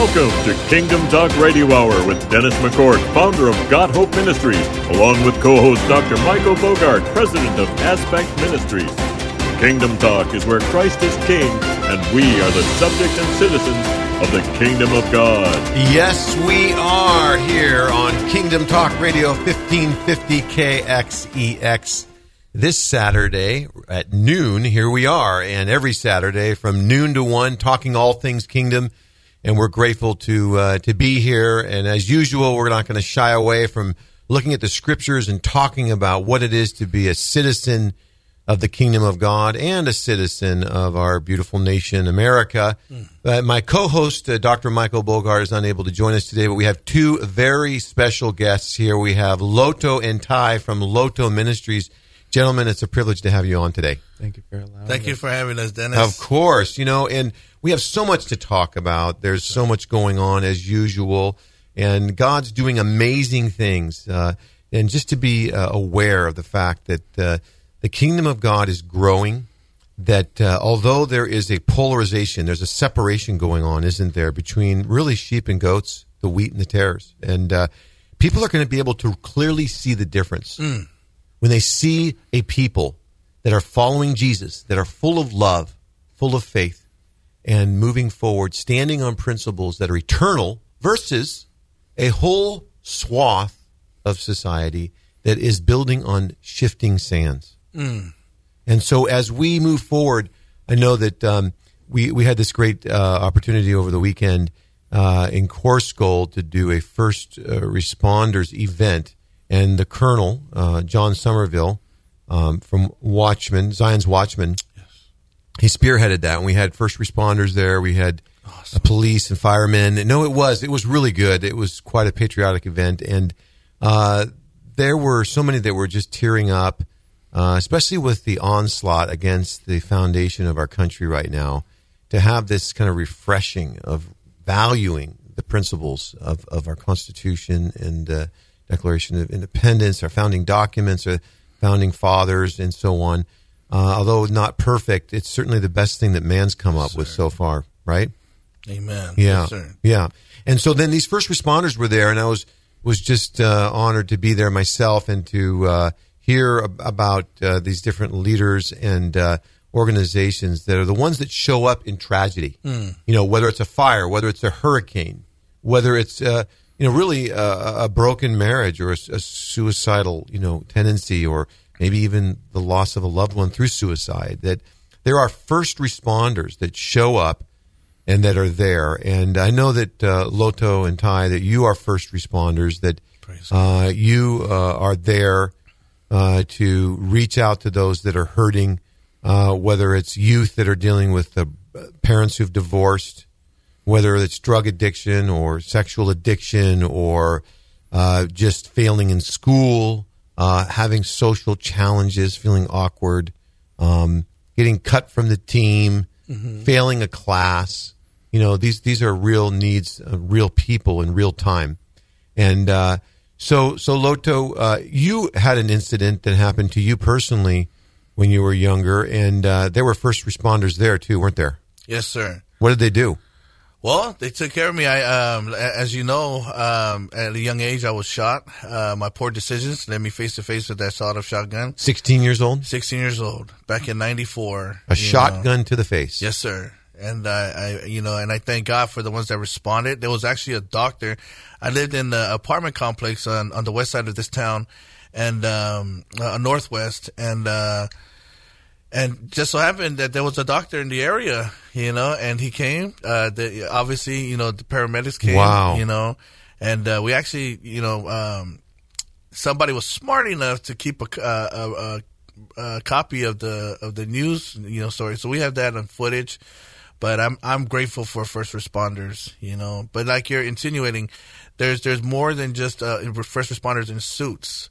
Welcome to Kingdom Talk Radio Hour with Dennis McCourt, founder of God Hope Ministries, along with co host Dr. Michael Bogart, president of Aspect Ministries. Kingdom Talk is where Christ is King, and we are the subjects and citizens of the Kingdom of God. Yes, we are here on Kingdom Talk Radio 1550 KXEX. This Saturday at noon, here we are, and every Saturday from noon to one, talking all things kingdom and we're grateful to uh, to be here. And as usual, we're not going to shy away from looking at the scriptures and talking about what it is to be a citizen of the kingdom of God and a citizen of our beautiful nation, America. Mm. Uh, my co-host, uh, Dr. Michael Bogart, is unable to join us today, but we have two very special guests here. We have Loto and Ty from Loto Ministries. Gentlemen, it's a privilege to have you on today. Thank you for allowing. Thank us. you for having us, Dennis. Of course, you know, and we have so much to talk about. There's so much going on as usual, and God's doing amazing things. Uh, and just to be uh, aware of the fact that uh, the kingdom of God is growing. That uh, although there is a polarization, there's a separation going on, isn't there, between really sheep and goats, the wheat and the tares, and uh, people are going to be able to clearly see the difference mm. when they see a people that are following Jesus, that are full of love, full of faith, and moving forward, standing on principles that are eternal versus a whole swath of society that is building on shifting sands. Mm. And so as we move forward, I know that um, we, we had this great uh, opportunity over the weekend uh, in Coarsegold to do a first uh, responders event. And the colonel, uh, John Somerville, um, from Watchman, Zion's Watchman. He spearheaded that. And we had first responders there. We had awesome. police and firemen. No, it was. It was really good. It was quite a patriotic event. And uh, there were so many that were just tearing up, uh, especially with the onslaught against the foundation of our country right now, to have this kind of refreshing of valuing the principles of, of our Constitution and uh, Declaration of Independence, our founding documents, our founding fathers, and so on. Uh, although not perfect, it's certainly the best thing that man's come up with so far, right? Amen. Yeah, yes, yeah. And so then these first responders were there, and I was was just uh, honored to be there myself and to uh, hear ab- about uh, these different leaders and uh, organizations that are the ones that show up in tragedy. Mm. You know, whether it's a fire, whether it's a hurricane, whether it's uh, you know, really a, a broken marriage or a, a, suicidal, you know, tendency or maybe even the loss of a loved one through suicide, that there are first responders that show up and that are there. And I know that uh, Loto and Ty, that you are first responders, that uh, you uh, are there uh, to reach out to those that are hurting, uh, whether it's youth that are dealing with the parents who've divorced, whether it's drug addiction or sexual addiction or uh, just failing in school, uh, having social challenges, feeling awkward, um, getting cut from the team, mm-hmm. failing a class. You know, these these are real needs, uh, real people in real time, and uh, so so Loto, uh, you had an incident that happened to you personally when you were younger, and uh, there were first responders there too, weren't there? Yes, sir. What did they do? Well, they took care of me. I, um, as you know, um, at a young age, I was shot. Uh, my poor decisions led me face to face with that sawed-off shotgun. Sixteen years old. Sixteen years old. Back in '94. A shotgun know. to the face. Yes, sir. And I, I, you know, and I thank God for the ones that responded. There was actually a doctor. I lived in the apartment complex on on the west side of this town, and um, uh, northwest, and. Uh, and just so happened that there was a doctor in the area, you know, and he came. Uh, the, obviously, you know, the paramedics came. Wow. You know, and uh, we actually, you know, um, somebody was smart enough to keep a, uh, a, a, a, copy of the of the news, you know, story. So we have that on footage. But I'm I'm grateful for first responders, you know. But like you're insinuating, there's there's more than just uh, first responders in suits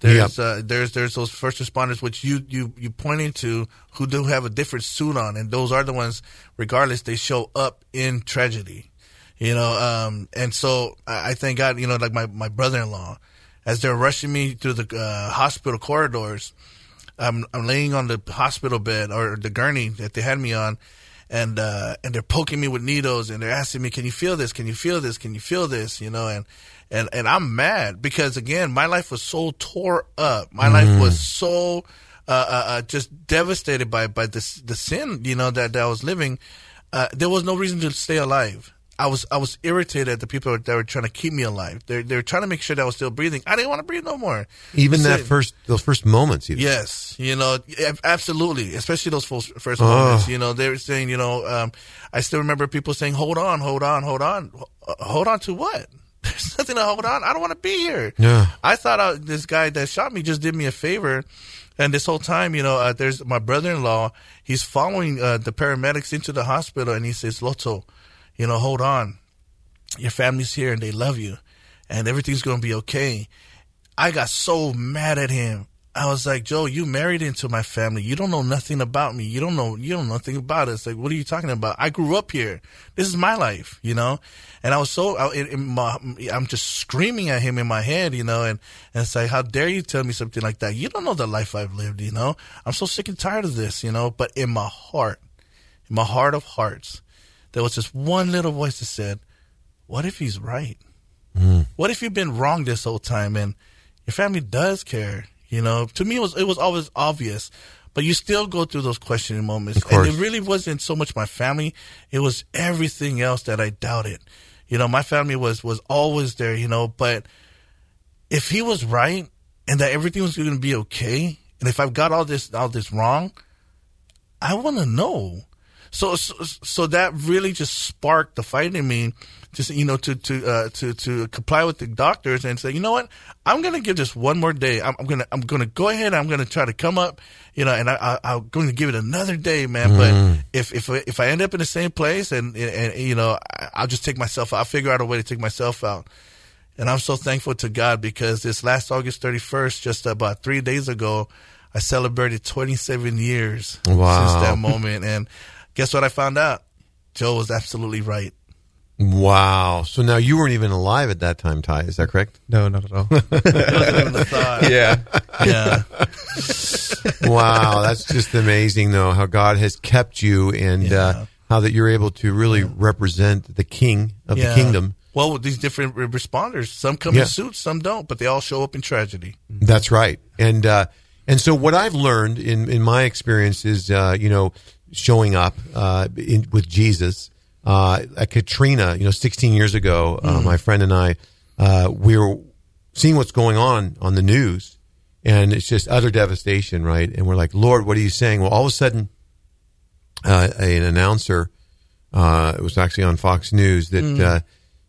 there's yep. uh, there's there's those first responders which you you you pointing to who do have a different suit on, and those are the ones, regardless, they show up in tragedy, you know. Um, and so I, I thank God, you know, like my my brother in law, as they're rushing me through the uh, hospital corridors, I'm I'm laying on the hospital bed or the gurney that they had me on, and uh, and they're poking me with needles and they're asking me, "Can you feel this? Can you feel this? Can you feel this?" You know, and and and I'm mad because again, my life was so tore up. My mm. life was so uh, uh, uh, just devastated by by this the sin, you know, that, that I was living. Uh, there was no reason to stay alive. I was I was irritated at the people that were trying to keep me alive. They're they're trying to make sure that I was still breathing. I didn't want to breathe no more. Even that first those first moments. Even. Yes, you know, absolutely, especially those first, oh. moments. You know, they were saying, you know, um, I still remember people saying, "Hold on, hold on, hold on, hold on to what." There's nothing to hold on. I don't want to be here. Yeah. I thought uh, this guy that shot me just did me a favor. And this whole time, you know, uh, there's my brother-in-law. He's following uh, the paramedics into the hospital, and he says, "Loto, you know, hold on your family's here and they love you and everything's going to be okay. I got so mad at him. I was like, Joe, you married into my family. You don't know nothing about me. You don't know, you don't know nothing about us. Like, what are you talking about? I grew up here. This is my life, you know? And I was so, I, in, in my, I'm just screaming at him in my head, you know? And, and it's like, how dare you tell me something like that? You don't know the life I've lived, you know? I'm so sick and tired of this, you know? But in my heart, in my heart of hearts, there was just one little voice that said, what if he's right? Mm. What if you've been wrong this whole time and your family does care? You know, to me, it was, it was always obvious, but you still go through those questioning moments. And it really wasn't so much my family. It was everything else that I doubted. You know, my family was, was always there, you know, but if he was right and that everything was going to be okay, and if I've got all this, all this wrong, I want to know. So, so, so that really just sparked the fight in me just you know to to uh, to to comply with the doctors and say, you know what, I'm gonna give this one more day. I'm, I'm gonna I'm gonna go ahead. I'm gonna try to come up, you know, and I, I am going to give it another day, man. Mm. But if if if I end up in the same place and and you know, I'll just take myself. I'll figure out a way to take myself out. And I'm so thankful to God because this last August 31st, just about three days ago, I celebrated 27 years wow. since that moment. And guess what I found out? Joe was absolutely right. Wow. So now you weren't even alive at that time, Ty. Is that correct? No, not at all. yeah. Yeah. wow. That's just amazing, though, how God has kept you and uh, yeah. uh, how that you're able to really yeah. represent the king of yeah. the kingdom. Well, with these different responders, some come in suits, some don't, but they all show up in tragedy. That's right. And, uh, and so what I've learned in, in my experience is, uh, you know, showing up uh, in, with Jesus uh, at Katrina, you know, 16 years ago, uh, mm. my friend and I, uh, we were seeing what's going on on the news, and it's just utter devastation, right? And we're like, Lord, what are you saying? Well, all of a sudden, uh, an announcer, uh, it was actually on Fox News, that mm. Uh,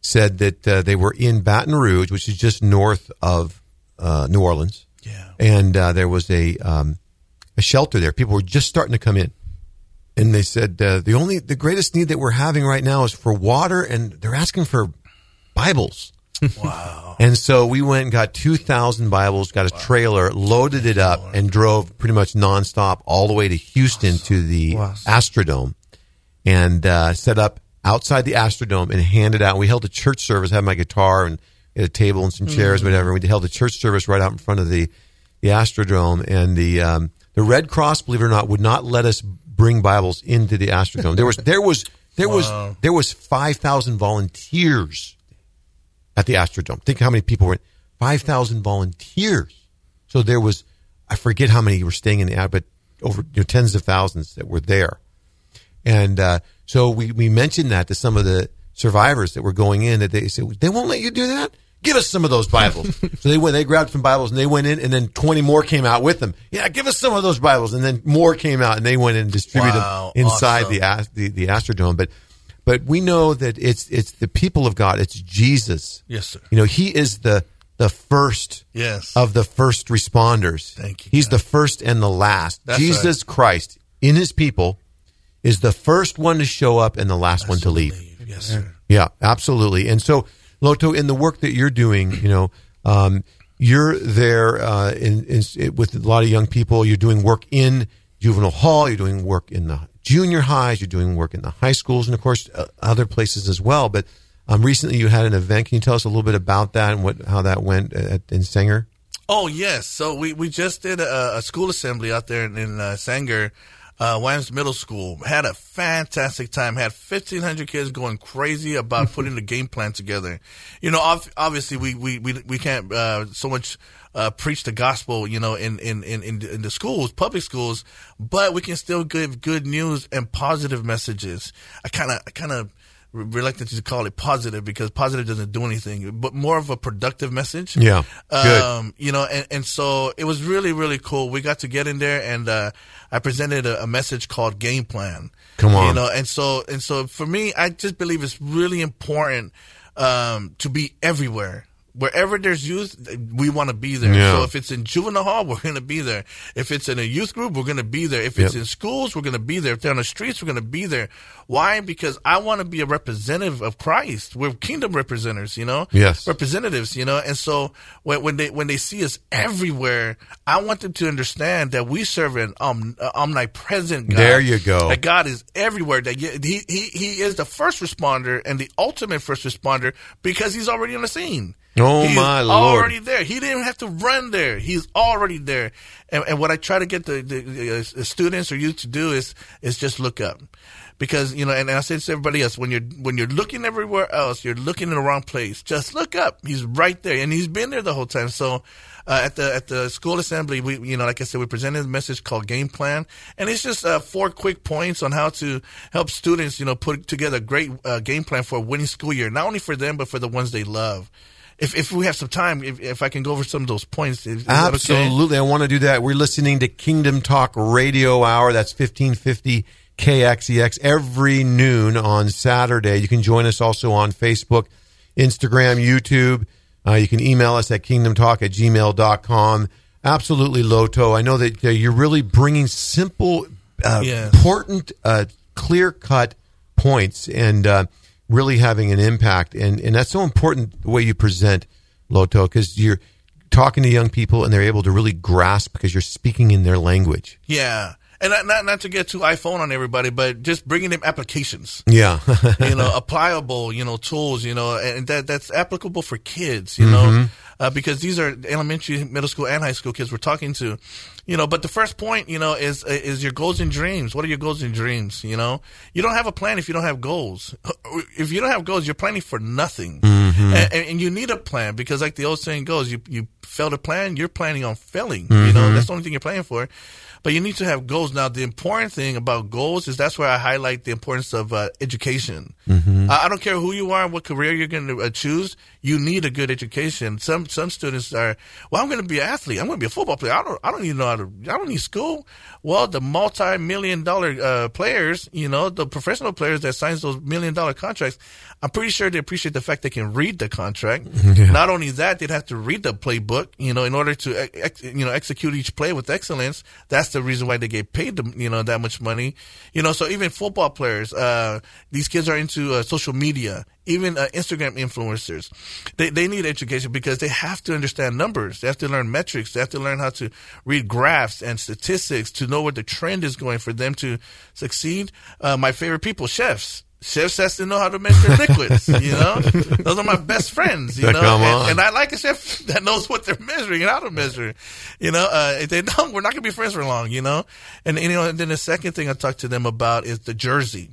said that they were in Baton Rouge, which is just north of New Orleans. Yeah. And there was a um, a shelter there. People were just starting to come in and they said uh, the only the greatest need that we're having right now is for water, and they're asking for Bibles. Wow! and so we went and got two thousand Bibles, got a wow. trailer, loaded it up, and drove pretty much nonstop all the way to Houston awesome. to the wow. Astrodome, and uh, set up outside the Astrodome and handed out. We held a church service, had my guitar and a table and some chairs, mm. whatever. We held a church service right out in front of the the Astrodome, and the um, the Red Cross, believe it or not, would not let us bring Bibles into the Astrodome. There was there was there wow. was there was five thousand volunteers at the Astrodome. Think how many people were five thousand volunteers. So there was I forget how many were staying in the but over you know, tens of thousands that were there. And uh, so we, we mentioned that to some of the survivors that were going in that they said they won't let you do that give us some of those Bibles. so they went, they grabbed some Bibles and they went in, and then twenty more came out with them. Yeah, give us some of those Bibles, and then more came out, and they went and distributed wow, them inside awesome. the, the the Astrodome. But but we know that it's it's the people of God. It's Jesus. Yes, sir. You know, He is the the first yes. of the first responders. Thank you. He's God. the first and the last. That's Jesus right. Christ in His people is the first one to show up and the last one to leave. Yes, sir. Yeah, absolutely. And so Loto, in the work that you're doing, you know, um, you're there uh, in, in, with a lot of young people. You're doing work in juvenile hall. You're doing work in the junior highs. You're doing work in the high schools, and of course, uh, other places as well. But um, recently, you had an event. Can you tell us a little bit about that and what how that went at, in Sanger? Oh yes, so we, we just did a, a school assembly out there in, in uh, Sanger uh, Williams Middle School. Had a fantastic time. Had 1,500 kids going crazy about putting the game plan together. You know, ov- obviously we, we, we, we can't, uh, so much, uh, preach the gospel, you know, in, in, in, in the schools, public schools, but we can still give good news and positive messages. I kind of, I kind of, reluctant to call it positive because positive doesn't do anything, but more of a productive message. Yeah. Good. Um, you know, and, and so it was really, really cool. We got to get in there and, uh, I presented a, a message called game plan. Come on. You know, and so, and so for me, I just believe it's really important, um, to be everywhere wherever there's youth, we want to be there. Yeah. So if it's in juvenile hall, we're going to be there. If it's in a youth group, we're going to be there. If it's Yep. in schools, we're going to be there. If they're on the streets, we're going to be there. Why? Because I want to be a representative of Christ. We're kingdom representatives, you know? Yes. Representatives, you know? And so when, when they, when they see us everywhere, I want them to understand that we serve an um, omnipresent God. There you go. That God is everywhere. That he, he, he is the first responder and the ultimate first responder because he's already on the scene. Oh, He's my Lord. Already there. He didn't have to run there. He's already there. And, and what I try to get the, the, the, uh, students or youth to do is is just look up, because you know. And I say to everybody else, when you're when you're looking everywhere else, you're looking in the wrong place. Just look up. He's right there, and he's been there the whole time. So. Uh, at the at the school assembly, we you know, like I said, we presented a message called Game Plan, and it's just uh, four quick points on how to help students, you know, put together a great uh, game plan for a winning school year, not only for them but for the ones they love. If if we have some time, if, if I can go over some of those points, is, is that okay? Absolutely. I want to do that. We're listening to Kingdom Talk Radio Hour. That's 1550 KXEX every noon on Saturday. You can join us also on Facebook, Instagram, YouTube. Uh, you can email us at kingdomtalk at gmail.com. Absolutely, Loto. I know that uh, you're really bringing simple, uh, Yes. important, uh, clear cut points and uh, really having an impact. And, and that's so important the way you present, Loto, because you're talking to young people and they're able to really grasp because you're speaking in their language. Yeah, and not, not not to get too iPhone on everybody, but just bringing them applications. Yeah. you know, applicable, you know, tools, you know, and that that's applicable for kids, you Mm-hmm. know, uh, because these are elementary, middle school, and high school kids we're talking to, you know. But the first point, you know, is is your goals and dreams. What are your goals and dreams? You know, you don't have a plan if you don't have goals. If you don't have goals, you're planning for nothing, Mm-hmm. and, and, you need a plan because, like the old saying goes, you you fail to plan, you're planning on failing. You Mm-hmm. know, that's the only thing you're planning for. But you need to have goals. Now, the important thing about goals is that's where I highlight the importance of uh, education. Mm-hmm. I, I don't care who you are, and what career you're going to uh, choose. You need a good education. Some some students are, well, I'm going to be an athlete. I'm going to be a football player. I don't I don't even know how to. I don't need school. Well, the multi-million dollar uh, players, you know, the professional players that signs those million dollar contracts, I'm pretty sure they appreciate the fact they can read the contract. Not only that, they'd have to read the playbook, you know, in order to ex- you know execute each play with excellence. That's the reason why they get paid, the, you know, that much money. You know, so even football players, uh, these kids are into uh, social media, even uh, Instagram influencers. They they need education because they have to understand numbers. They have to learn metrics. They have to learn how to read graphs and statistics to know where the trend is going for them to succeed. Uh, my favorite people, chefs. Chefs has to know how to measure liquids. You know, those are my best friends. You know, and, and I like a chef that knows what they're measuring and how to measure. You know, uh, if they don't, we're not gonna be friends for long. You know, and you know, and then the second thing I talk to them about is the jersey.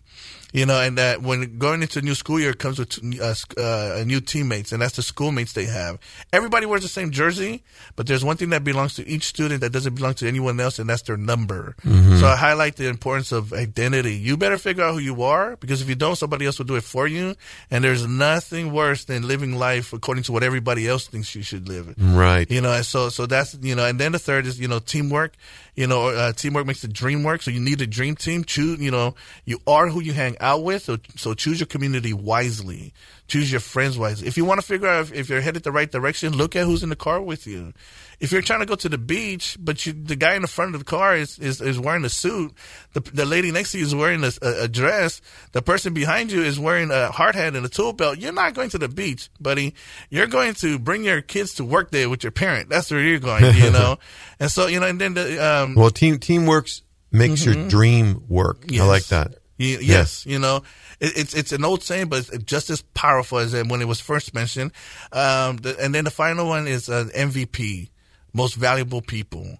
You know, and that when going into a new school year comes with uh, uh, new teammates, and that's the schoolmates they have. Everybody wears the same jersey, but there's one thing that belongs to each student that doesn't belong to anyone else, and that's their number. So I highlight the importance of identity. You better figure out who you are, because if you don't, somebody else will do it for you. And there's nothing worse than living life according to what everybody else thinks you should live. right. You know, and so so that's you know, and then the third is you know teamwork. You know, uh, teamwork makes the dream work. So you need a dream team. Choose, you know, you are who you hang out with. So so choose your community wisely. Choose your friends wisely. If you want to figure out if, if you're headed the right direction, look at who's in the car with you. If you're trying to go to the beach, but you, the guy in the front of the car is, is, is wearing a suit, the, the lady next to you is wearing a, a, dress, the person behind you is wearing a hard hat and a tool belt, you're not going to the beach, buddy. You're going to bring your kids to work day with your parent. That's where you're going, you know? and so, you know, and then the, um, Well, team teamwork makes your dream work. I Mm-hmm. Like that. Ye- yes, you know, it, it's it's an old saying, but it's just as powerful as when it was first mentioned. Um, the, and then the final one is an MVP, most valuable people.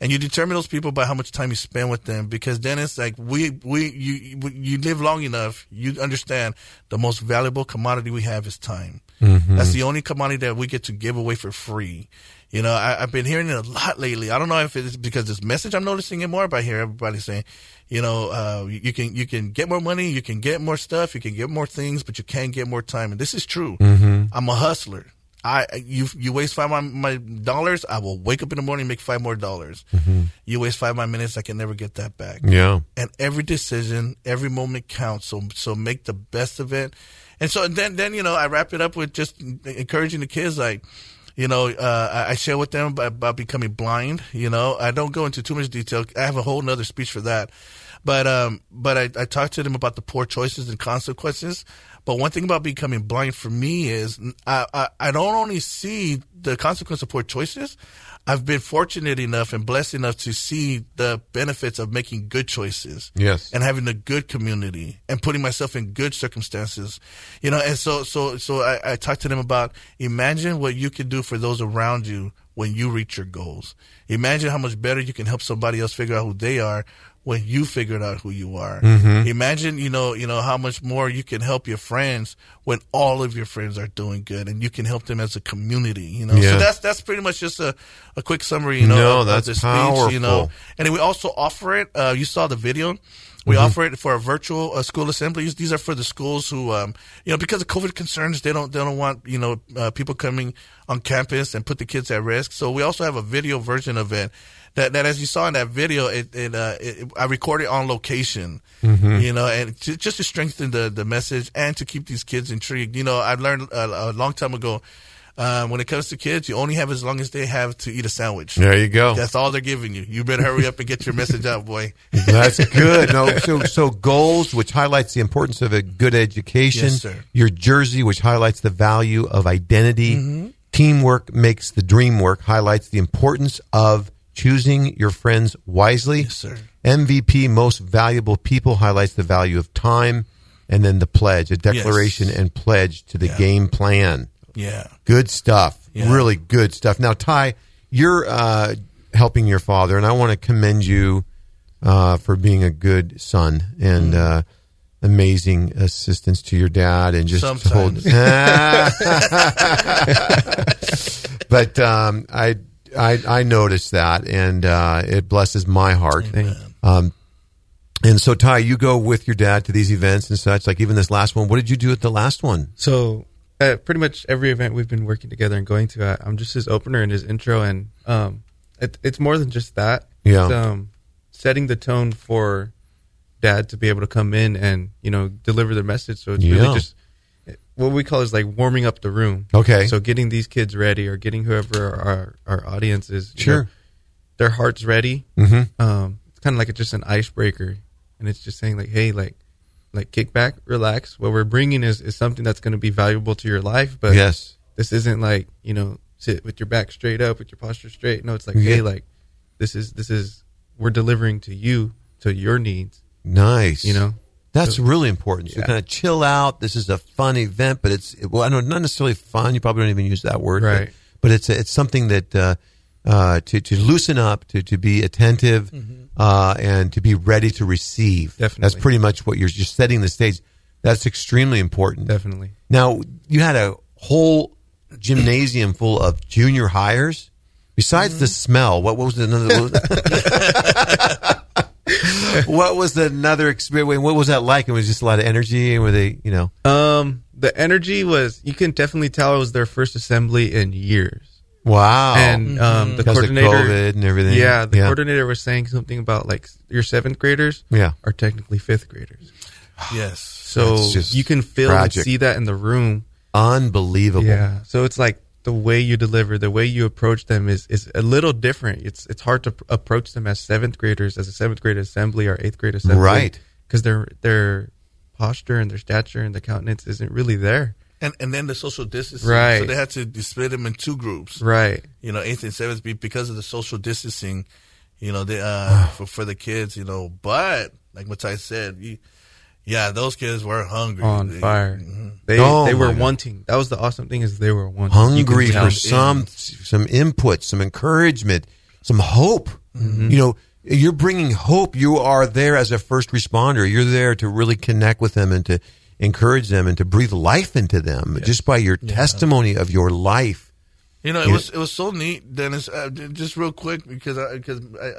and you determine those people by how much time you spend with them. Because then it's like we we you you live long enough, you understand the most valuable commodity we have is time. Mm-hmm. That's the only commodity that we get to give away for free. You know, I, have been hearing it a lot lately. I don't know if it's because this message I'm noticing it more, but I hear everybody saying, you know, uh, you can you can get more money, you can get more stuff, you can get more things, but you can't get more time. And this is true. Mm-hmm. I'm a hustler. I you you waste five my, my dollars, I will wake up in the morning and make five more dollars. Mm-hmm. You waste five my minutes, I can never get that back. Yeah. And every decision, every moment counts. So so make the best of it. And so then then you know I wrap it up with just encouraging the kids like you know, uh, I share with them about, about, becoming blind. You know, I don't go into too much detail. I have a whole nother speech for that. But, um, but I, I talk to them about the poor choices and consequences. But one thing about becoming blind for me is I, I, I don't only see the consequence of poor choices. I've been fortunate enough and blessed enough to see the benefits of making good choices. Yes. And having a good community and putting myself in good circumstances. You know, and so, so, so I, I talked to them about imagine what you can do for those around you when you reach your goals. Imagine how much better you can help somebody else figure out who they are when you figured out who you are. Mm-hmm. Imagine, you know, you know how much more you can help your friends when all of your friends are doing good, and you can help them as a community. You know, Yeah. so that's that's pretty much just a, a quick summary. You know, No, of, that's of the speech. You know, and we also offer it. Uh, you saw the video. We Mm-hmm. offer it for a virtual uh, school assemblies. These are for the schools who, um, you know, because of COVID concerns, they don't they don't want you know uh, people coming on campus and put the kids at risk. So we also have a video version of it. That, that as you saw in that video, it, it, uh, it I recorded on location, Mm-hmm. you know, and to, just to strengthen the, the message and to keep these kids intrigued. You know, I learned a, a long time ago, uh, when it comes to kids, you only have as long as they have to eat a sandwich. There you go. That's all they're giving you. You better hurry up and get your message out, boy. That's good. No, so so goals, which highlights the importance of a good education. Yes, sir. Your jersey, which highlights the value of identity. Mm-hmm. Teamwork makes the dream work. Highlights the importance of choosing your friends wisely. Yes, sir. MVP, most valuable people, highlights the value of time. And then the pledge, a declaration Yes. and pledge to the Yeah. game plan. Yeah. Good stuff. Yeah. Really good stuff. Now, Ty, you're uh, helping your father, and I want to commend you uh, for being a good son and Mm. uh, amazing assistance to your dad, and just Sometimes. but um, I, I I noticed that, and uh, it blesses my heart. Um, and so, Ty, you go with your dad to these events and such. Like even this last one, what did you do at the last one? So, uh, pretty much every event we've been working together and going to, uh, I'm just his opener and his intro, and um, it, it's more than just that. Yeah. It's, um, setting the tone for dad to be able to come in and you know deliver the message. So it's Yeah. really just what we call is like warming up the room. Okay. So getting these kids ready, or getting whoever our our audience is, Sure. know, their hearts ready. Mm-hmm. Um, it's kind of like a, just an icebreaker, and it's just saying like, hey, like, like kick back, relax. What we're bringing is is something that's going to be valuable to your life, but Yes. this isn't like you know sit with your back straight up, with your posture straight. No, it's like, Yeah. hey, like this is this is we're delivering to you to your needs. Nice. You know, That's really important. So Yeah. kind of chill out. This is a fun event, but it's well, I know not necessarily fun. You probably don't even use that word, Right. But, but it's it's something that uh, uh, to to loosen up, to to be attentive, uh, and to be ready to receive. Definitely. That's pretty much what you're just setting the stage. That's extremely important. definitely. Now you had a whole gymnasium full of junior hires. Besides the smell, what was another? What was, what was another experience? What was that like? It was just a lot of energy, and were they, you know? Um, the energy was you can definitely tell it was their first assembly in years. Wow. and um, the because of coordinator COVID and everything. Yeah, the yeah. coordinator was saying something about like your seventh graders Yeah. are technically fifth graders. Yes. So you can feel tragic. and see that in the room. Unbelievable. Yeah. So it's like the way you deliver, the way you approach them is is a little different. It's it's hard to pr- approach them as seventh graders, as a seventh grade assembly or eighth grade assembly, Right. Because their their posture and their stature and the countenance isn't really there. And and then the social distancing. Right. So they had to split them in two groups. Right. You know, eighth and seventh be- because of the social distancing. You know, they uh for for the kids. You know, but like Matai said, you, yeah, those kids were hungry. On They- fire. They Oh, they were wanting. That was the awesome thing is they were wanting. Hungry for tell. some some input, some encouragement. some hope. You know, you're bringing hope. You are there as a first responder. You're there to really connect with them and to encourage them and to breathe life into them just by your testimony of your life. You know, it Yeah. was it was so neat, Dennis. Uh, just real quick, because I, because I,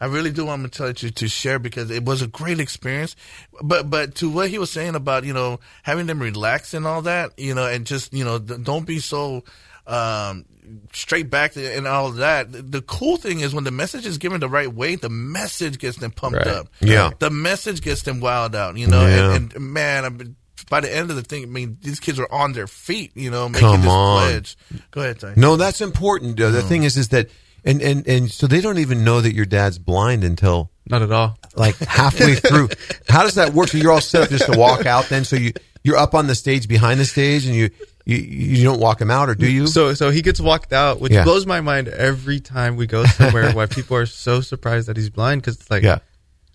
I really do want to tell you to share because it was a great experience. But but to what he was saying about you know having them relax and all that, you know, and just you know don't be so um, straight back and all of that. The- The cool thing is when the message is given the right way, the message gets them pumped Right. up. Yeah. the message gets them wild out. You know, Yeah. and, and man, I've been, by the end of the thing, I mean, these kids are on their feet. You know, making Come this on. pledge. Go ahead, Ty. No, that's important. The thing is, is that, and, and, and so they don't even know that your dad's blind until Not at all. like halfway through. How does that work? So you're all set up just to walk out then? So you, you're up on the stage behind the stage and you, you, you don't walk him out or do you? So so he gets walked out, which Yeah. blows my mind every time we go somewhere. why people are so surprised that he's blind because it's like, Yeah.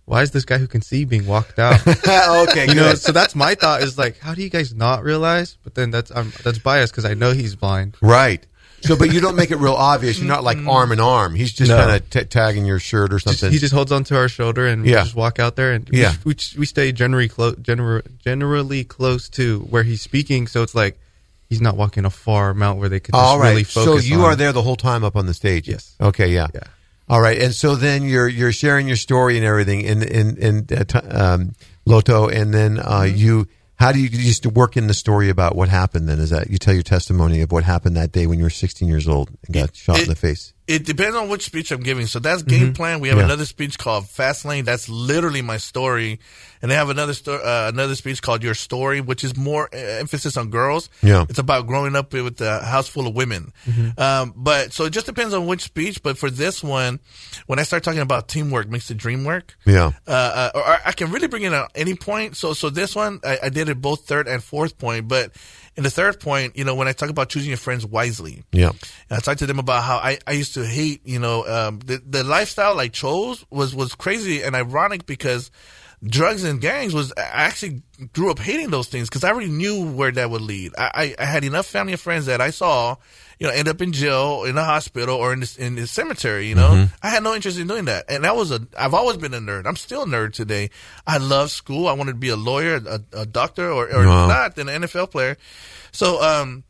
why is this guy who can see being walked out? okay. you know, so that's my thought is like, how do you guys not realize? But then that's um, that's biased because I know he's blind. Right. So, but you don't make it real obvious. You're not like arm in arm. He's just No. kind of t- tagging your shirt or Just- something. he just holds onto our shoulder and Yeah. we just walk out there and we- Yeah. we, we, stay generally close gener- generally close to where he's speaking. So it's like he's not walking a far amount where they could just All right. really so focus. you on- are there the whole time up on the stage. Yes. Okay. Yeah. Yeah. All right. And so then you're you're sharing your story and everything in in in uh, t- um, Loto, and then uh, Mm-hmm. you. How do you, you used to work in the story about what happened? Then is that you tell your testimony of what happened that day when you were 16 years old and got shot in the face? It depends on which speech I'm giving. So that's game plan. We have Yeah. another speech called Fast Lane. That's literally my story, and they have another sto- uh, another speech called Your Story, which is more uh, emphasis on girls. Yeah. it's about growing up with a house full of women. Um, but so it just depends on which speech. But for this one, when I start talking about teamwork makes the dream work. Yeah. Uh, uh, or I can really bring it at any point. So, so this one, I, I did it both third and fourth point. But in the third point, you know, when I talk about choosing your friends wisely, Yeah. I talked to them about how I, I used to hate, you know, um, the, the lifestyle I chose was, was crazy and ironic because drugs and gangs was, I actually grew up hating those things because I already knew where that would lead. I, I, I had enough family and friends that I saw, you know, end up in jail, in a hospital, or in this, in the cemetery, you know? I had no interest in doing that. And that was a, I've always been a nerd. I'm still a nerd today. I love school. I wanted to be a lawyer, a, a doctor, or, or Wow. not, then an NFL player. So, um,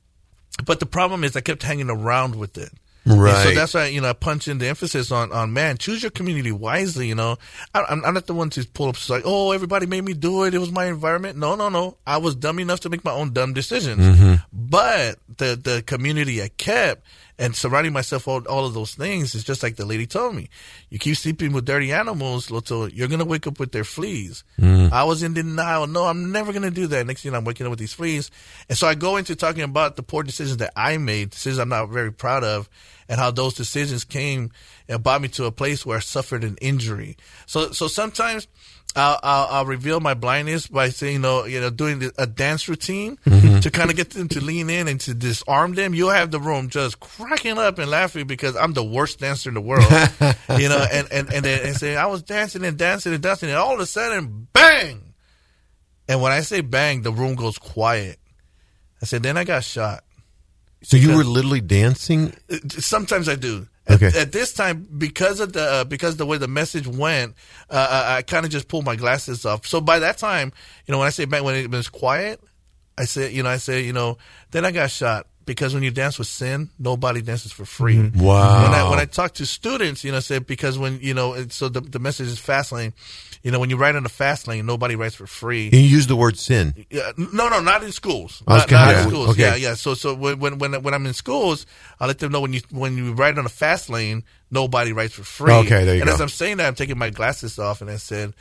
but the problem is I kept hanging around with it. And so that's why, you know, I punch in the emphasis on, on man, choose your community wisely, you know. I, I'm, I'm not the one to pull up, like, oh, everybody made me do it. It was my environment. No, no, no. I was dumb enough to make my own dumb decisions. Mm-hmm. But the, the community I kept and surrounding myself all, all of those things is just like the lady told me. You keep sleeping with dirty animals, Loto, you're to wake up with their fleas. Mm. I was in denial. No, I'm never to do that. Next thing I'm waking up with these fleas. And so I go into talking about the poor decisions that I made, decisions I'm not very proud of, and how those decisions came and brought me to a place where I suffered an injury. So, so sometimes I'll, I'll, I'll reveal my blindness by saying, you know, you know, doing a dance routine mm-hmm. to kind of get them to lean in and to disarm them. You'll have the room just cracking up and laughing because I'm the worst dancer in the world, you know, and, and, and then and say, I was dancing and dancing and dancing and all of a sudden, bang. And when I say bang, the room goes quiet. I said, then I got shot. So you were literally dancing. Sometimes I do. Okay. At, at this time, because of the uh, because the way the message went, uh, I, I kind of just pulled my glasses off. So by that time, you know, when I say back when it was quiet, I said, you know, I say, you know, then I got shot because when you dance with sin, nobody dances for free. Wow. When I when I talk to students, you know, I said because when you know, so the the message is fast lane. You know, when you write on the fast lane, nobody writes for free. You use the word sin. Yeah, no, no, not in schools. I Not, not in schools. okay. Yeah, yeah. So, so when when when I'm in schools, I let them know when you when you ride on a fast lane, nobody rides for free. Okay, there you and go. as I'm saying that, I'm taking my glasses off, and I said,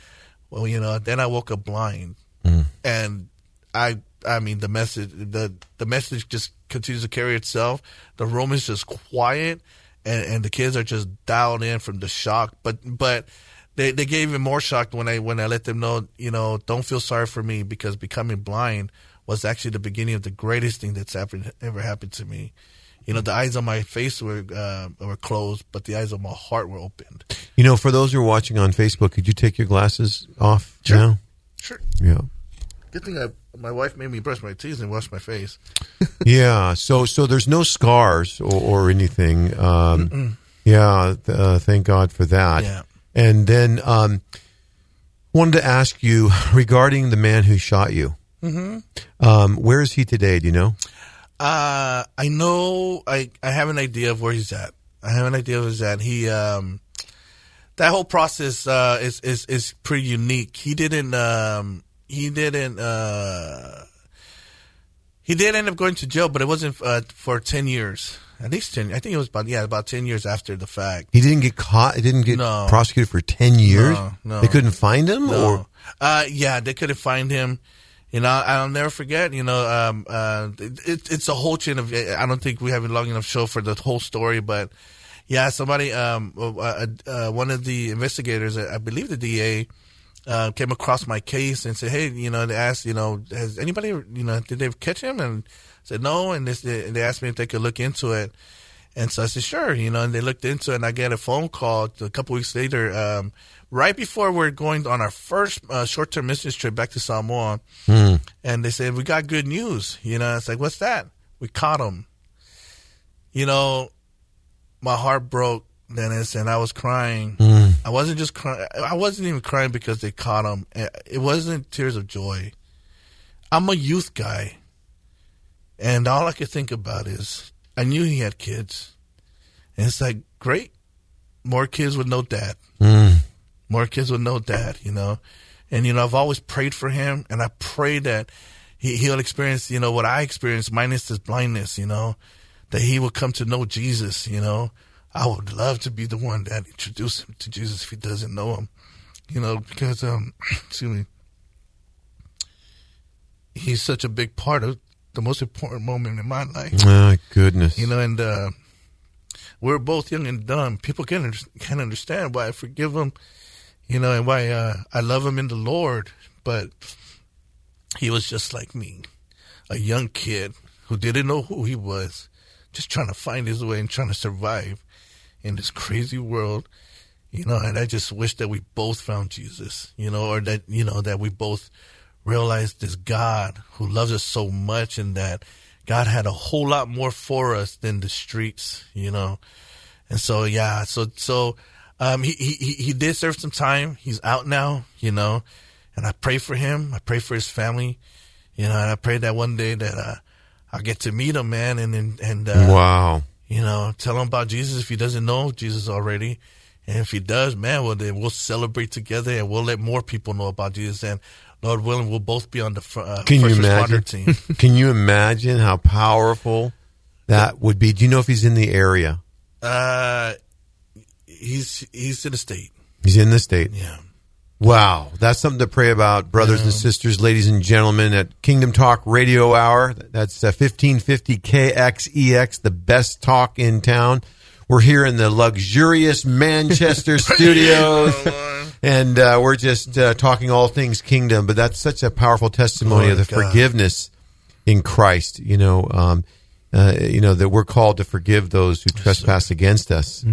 "Well, you know." Then I woke up blind, Mm. and I, I mean, the message, the the message just continues to carry itself. The room is just quiet, and and the kids are just dialed in from the shock. But but they they get even more shocked when I when I let them know, you know, don't feel sorry for me because becoming blind was actually the beginning of the greatest thing that's happened ever happened to me. You know, the eyes on my face were uh, were closed, but the eyes on my heart were opened. You know, for those who are watching on Facebook, could you take your glasses off Sure. now? Sure. Yeah. Good thing I, my wife made me brush my teeth and wash my face. yeah. So, so there's no scars or, or anything. Um, Yeah, uh, thank God for that. Yeah. And then um, wanted to ask you regarding the man who shot you. Mm-hmm. Um, where is he today? Do you know? Uh, I know. I I have an idea of where he's at. I have an idea of where he's at. He um, that whole process uh, is is is pretty unique. He didn't um, he didn't uh, he did end up going to jail, but it wasn't uh, for ten years. At least ten. I think it was about yeah about ten years after the fact. He didn't get caught. He didn't get No. prosecuted for ten years. No, no. They couldn't find him, No. or Uh, yeah, they couldn't find him. You know, I'll never forget. You know, um, uh, it, it's a whole chain of. I don't think we have a long enough show for the whole story, but yeah, somebody, um, uh, uh, one of the investigators, I believe the DA, uh, came across my case and said, "Hey, you know," they asked, you know, has anybody, you know, did they catch him? And said no, and this, they asked me if they could look into it. And so I said, sure, you know, and they looked into it, and I get a phone call a couple weeks later, um, right before we're going on our first uh, short term business trip back to Samoa. And they said, we got good news. You know, it's like, what's that? We caught him. You know, my heart broke, Dennis, and I was crying. I wasn't just crying. I wasn't even crying because they caught him. It wasn't tears of joy. I'm a youth guy. And all I could think about is I knew he had kids. And it's like, great. More kids with no dad. More kids with no dad, you know. And, you know, I've always prayed for him. And I pray that he, he'll experience, you know, what I experienced minus his blindness, you know, that he will come to know Jesus, you know. I would love to be the one that introduced him to Jesus if he doesn't know him, you know, because, um, excuse me, he's such a big part of the most important moment in my life. my goodness, You know, and uh, we're both young and dumb. People can't can't understand why I forgive him, you know, and why uh, I love him in the Lord. But he was just like me, a young kid who didn't know who he was, just trying to find his way and trying to survive in this crazy world. You know, and I just wish that we both found Jesus, you know, or that, you know, that we both realized this God who loves us so much and that God had a whole lot more for us than the streets, you know. And so, yeah, so, so, um, he, he, he- did serve some time. He's out now, you know, and I pray for him. I pray for his family, you know, and I pray that one day that, uh, I'll get to meet him, man, and, and, and, uh, wow. you know, tell him about Jesus if he doesn't know Jesus already. And if he does, man, well, then we'll celebrate together and we'll let more people know about Jesus. And Lord willing, we'll both be on the fr- uh, Can you first imagine? responder team. Can you imagine how powerful that would be? Do you know if he's in the area? uh, he's he's in the state. He's in the state. Yeah. Wow, that's something to pray about, brothers and sisters, ladies and gentlemen, at Kingdom Talk Radio Hour. That's uh, 1550 KXEX, the best talk in town. We're here in the luxurious Manchester studios, and uh, we're just uh, talking all things kingdom. But that's such a powerful testimony Glory of the God. forgiveness in Christ. You know, um, uh, you know that we're called to forgive those who trespass against us,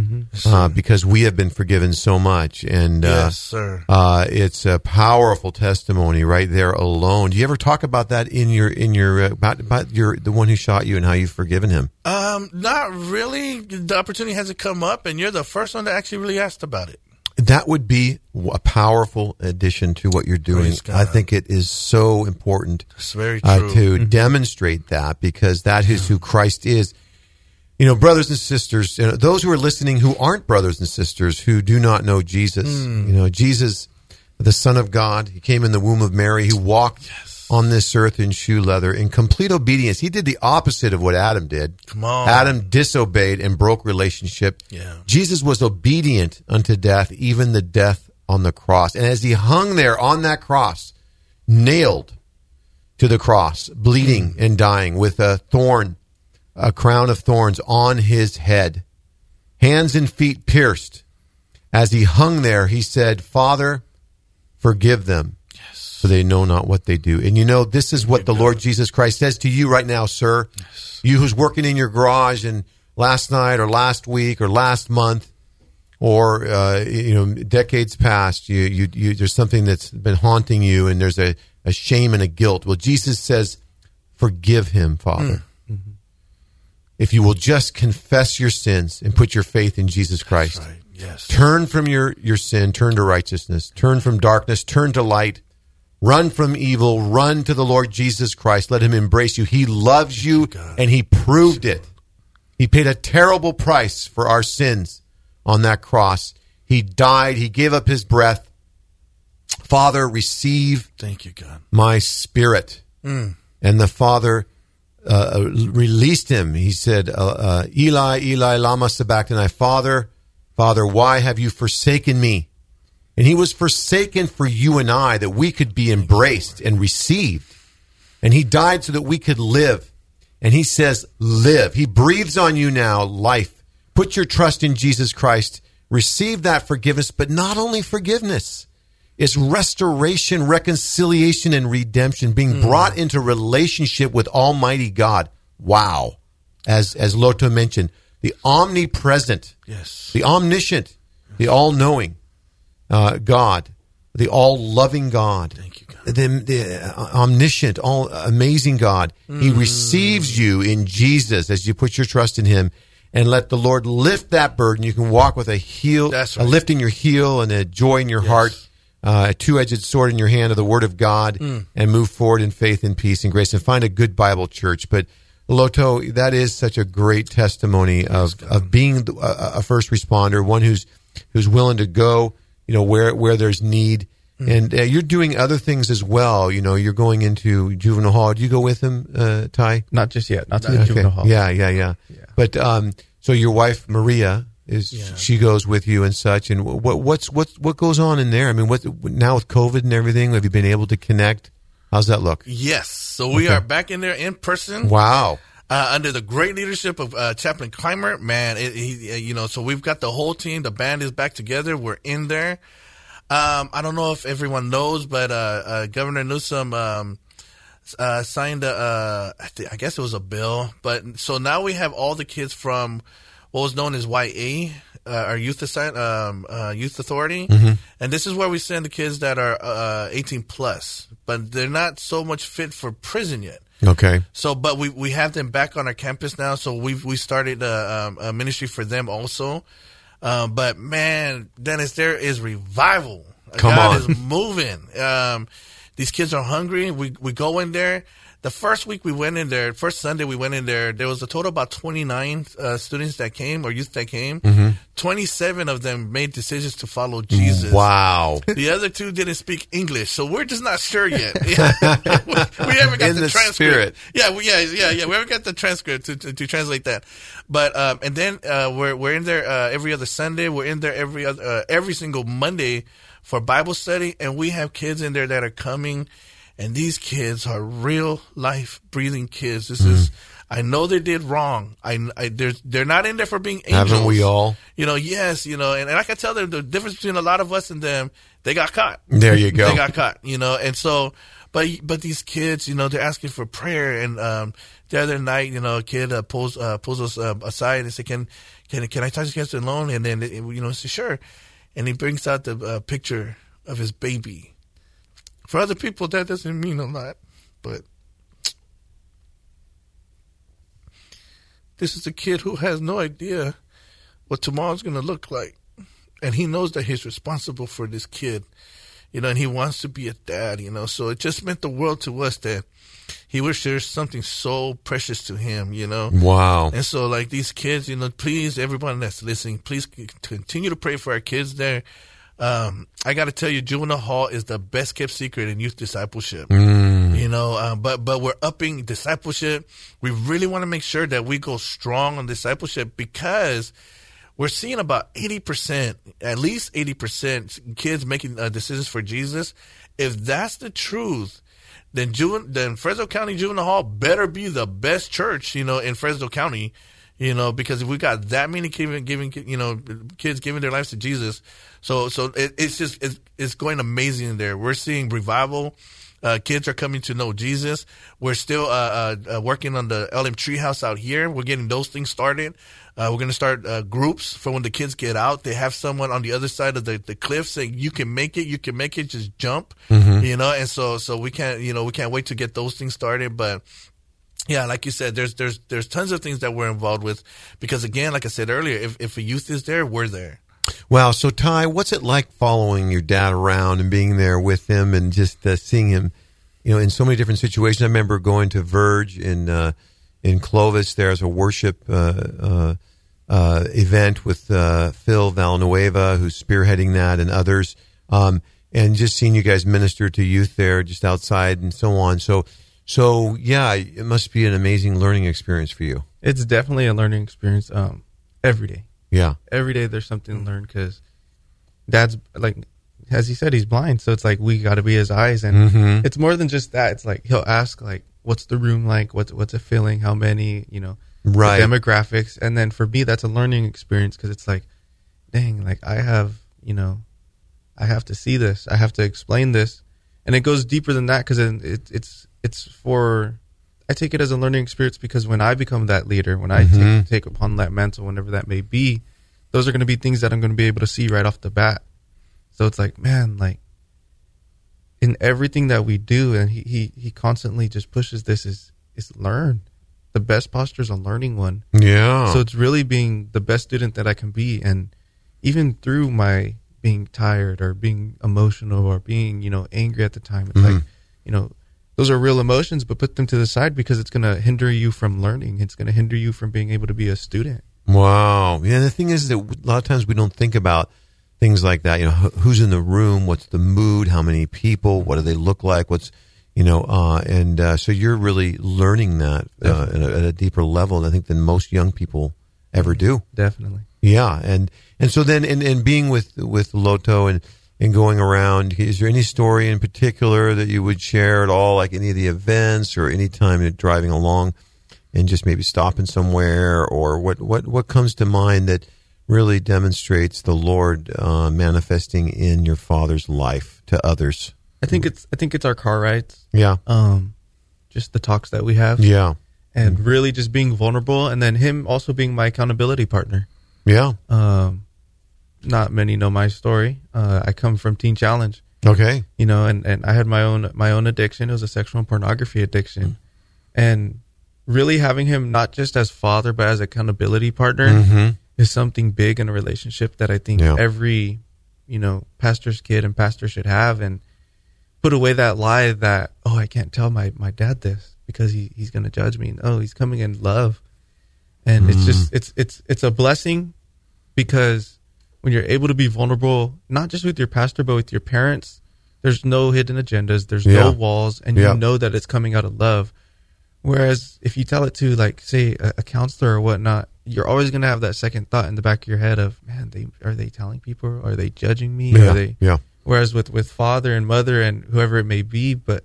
uh, because we have been forgiven so much. And uh, Yes, sir. uh, it's a powerful testimony right there alone. Do you ever talk about that in your in your uh, about, about your the one who shot you and how you've forgiven him? Um, not really. The opportunity hasn't come up, and you're the first one that actually really asked about it. That would be a powerful addition to what you're doing. I think it is so important It's very uh, true. to demonstrate that because that is who Christ is. You know, brothers and sisters, you know, those who are listening who aren't brothers and sisters who do not know Jesus, Hmm. you know, Jesus, the Son of God, he came in the womb of Mary, he walked on this earth in shoe leather in complete obedience. He did the opposite of what Adam did. Come on. Adam disobeyed and broke relationship. Yeah. Jesus was obedient unto death, even the death on the cross. And as he hung there on that cross, nailed to the cross, bleeding hmm. and dying with a thorn, a crown of thorns on his head, hands and feet pierced. As he hung there, he said, Father, forgive them, for they know not what they do. And you know, this is what the Lord Jesus Christ says to you right now, sir. You who's working in your garage and last night or last week or last month or uh, you know decades past you, you you there's something that's been haunting you and there's a, a shame and a guilt well jesus says forgive him father if you will just confess your sins and put your faith in Jesus Christ. Right. Yes. Turn from your, your sin, turn to righteousness, turn from darkness, turn to light, run from evil, run to the Lord Jesus Christ. Let him embrace you. He loves you and he proved it. He paid a terrible price for our sins on that cross. He died, he gave up his breath. Father, receive Thank you, God. my spirit. Mm. And the father uh, released him. He said, uh, uh, Eli, Eli, lama sabachthani, Father, Father, why have you forsaken me? And he was forsaken for you and I that we could be embraced and received. And he died so that we could live. And he says, live. He breathes on you now life. Put your trust in Jesus Christ. Receive that forgiveness, but not only forgiveness. It's restoration, reconciliation, and redemption, being hmm. brought into relationship with Almighty God. Wow. As, as Loto mentioned, the omnipresent, Yes. the omniscient, the all knowing uh, God, the all loving God, Thank you, God. the, the uh, omniscient, all amazing God. He Mm. receives you in Jesus as you put your trust in Him. And let the Lord lift that burden. You can walk with a heel, That's a lift in your heel and a joy in your heart, uh, a two-edged sword in your hand of the Word of God, Mm. and move forward in faith and peace and grace, and find a good Bible church. But Loto, that is such a great testimony of of being a, a first responder, one who's who's willing to go, you know, where where there's need. Mm. And uh, you're doing other things as well. You know, you're going into juvenile hall. Do you go with him, uh, Ty? Not just yet. Not to the juvenile hall. Yeah, yeah, yeah, But um, so your wife Maria is she goes with you and such. And what what's what what goes on in there? I mean, what now with COVID and everything? Have you been able to connect? How's that look? Yes. So we are back in there in person. Wow. Uh, under the great leadership of uh, Chaplain Clymer. Man, it, he, uh, you know, so we've got the whole team. The band is back together. We're in there. Um, I don't know if everyone knows, but uh, uh, Governor Newsom um, uh, signed a, uh, I, I guess it was a bill. But so now we have all the kids from what was known as YA, uh, our youth assign, um, uh, youth authority, and this is where we send the kids that are uh, 18 plus, but they're not so much fit for prison yet. Okay. So, but we we have them back on our campus now. So we've we started a, um, a ministry for them also. Um, but man, Dennis, there is revival. Come God on. is moving. Um, these kids are hungry. We we go in there. The first week we went in there, first Sunday we went in there. There was a total of about twenty nine uh, students that came or youth that came. Mm-hmm. seven of them made decisions to follow Jesus. Wow. The other two didn't speak English, so we're just not sure yet. we haven't got In the, the transcript. spirit. Yeah, we, yeah, yeah, yeah. We haven't got the transcript to, to, to translate that. But um, and then uh, we're we're in there uh, every other Sunday. We're in there every other uh, every single Monday for Bible study, and we have kids in there that are coming, and these kids are real life breathing kids. This is. I know they did wrong. I, I they're they're not in there for being angels. Haven't we all? You know, yes, you know, and, and I can tell them the difference between a lot of us and them. They got caught. There you go. They got caught. You know, and so, but but these kids, you know, they're asking for prayer. And um, the other night, you know, a kid uh, pulls uh, pulls us uh, aside and said, "Can can can I talk to you guys alone?" And then you know, I said, "Sure." And he brings out the uh, picture of his baby. For other people, that doesn't mean a lot, but this is a kid who has no idea what tomorrow's going to look like. And he knows that he's responsible for this kid, you know, and he wants to be a dad, you know. So it just meant the world to us that he would share something so precious to him, you know. Wow. And so, like these kids, you know, please, everyone that's listening, please continue to pray for our kids there. Um, I got to tell you, juvenile hall is the best kept secret in youth discipleship. You know, um, but but we're upping discipleship. We really want to make sure that we go strong on discipleship because we're seeing about eighty percent, at least eighty percent, kids making uh, decisions for Jesus. If that's the truth, then juven- then Fresno County Juvenile Hall better be the best church, you know, in Fresno County, you know, because if we got that many giving, giving, you know, kids giving their lives to Jesus, so so it, it's just it's, it's going amazing in there. We're seeing revival. Uh, kids are coming to know Jesus. We're still uh, uh, uh, working on the LM Treehouse out here. We're getting those things started. Uh, we're going to start uh, groups for when the kids get out. They have someone on the other side of the, the cliff saying, "You can make it. You can make it. Just jump." You know. And so so we can't you know we can't wait to get those things started. But Yeah, like you said, there's there's there's tons of things that we're involved with because again, like I said earlier, if if a youth is there, we're there. Wow. So, Ty, what's it like following your dad around and being there with him and just uh, seeing him, you know, in so many different situations? I remember going to Verge in uh, in Clovis. There's a worship uh, uh, uh, event with uh, Phil Villanueva, who's spearheading that, and others. Um, and just seeing you guys minister to youth there, just outside and so on. So, so yeah, it must be an amazing learning experience for you. It's definitely a learning experience. Um, every day, Yeah. every day there's something to learn because dad's like, as he said, he's blind. So it's like we got to be his eyes, and Mhm. it's more than just that. It's like he'll ask like, "What's the room like? What's what's it feeling? How many? You know, Right. demographics." And then for me, that's a learning experience because it's like, dang, like I have, you know, I have to see this. I have to explain this, and it goes deeper than that because it, it, it's it's for. I take it as a learning experience because when I become that leader, when I mm-hmm. take, take upon that mantle, whenever that may be, those are going to be things that I'm going to be able to see right off the bat. So it's like, man, like in everything that we do, and he he, he constantly just pushes this is is learn. The best posture is a learning one. Yeah. So it's really being the best student that I can be, and even through my being tired or being emotional or being you know angry at the time, it's like mm-hmm. you know those are real emotions, but put them to the side because it's going to hinder you from learning. It's going to hinder you from being able to be a student. Wow. Yeah. The thing is that a lot of times we don't think about things like that. You know, who's in the room? What's the mood? How many people? What do they look like? What's, you know, uh, and uh, so you're really learning that uh, at, a, at a deeper level, I think, than most young people ever do. Definitely. Yeah, and and so then and, and being with with Loto and and going around, is there any story in particular that you would share at all, like any of the events or any time you're driving along, and just maybe stopping somewhere, or what what what comes to mind that really demonstrates the Lord uh, manifesting in your father's life to others? I think it's I think it's our car rides, Yeah, um, just the talks that we have, yeah, and really just being vulnerable, and then him also being my accountability partner. yeah. Um, not many know my story. Uh, I come from Teen Challenge, Okay, you know, and, and I had my own my own addiction. It was a sexual and pornography addiction, and really having him not just as father but as accountability partner Mhm. is something big in a relationship that I think Yeah. every you know pastor's kid and pastor should have, and put away that lie that oh I can't tell my my dad this because he he's gonna judge me. Oh, he's coming in love, and it's just it's it's it's a blessing because when you're able to be vulnerable, not just with your pastor, but with your parents, there's no hidden agendas, there's Yeah. no walls, and Yeah. you know that it's coming out of love. Whereas if you tell it to like say a, a counselor or whatnot, you're always gonna have that second thought in the back of your head of, man, they are they telling people? Are they judging me? yeah, Are they yeah. Whereas with with father and mother and whoever it may be, but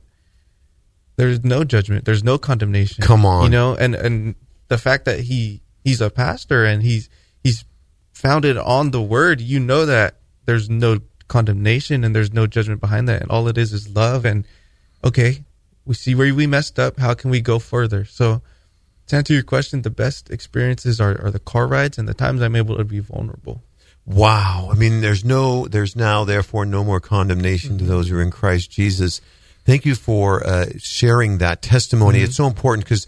there's no judgment, there's no condemnation. Come on. you know, and and the fact that he he's a pastor and he's founded on the word, you know that there's no condemnation and there's no judgment behind that, and all it is is love. And okay, we see where we messed up. How can we go further? So. To answer your question, the best experiences are, are the car rides and the times I'm able to be vulnerable. Wow. I mean, there's no, there's now, therefore, no more condemnation to those who are in Christ Jesus. Thank you for uh, sharing that testimony. It's so important because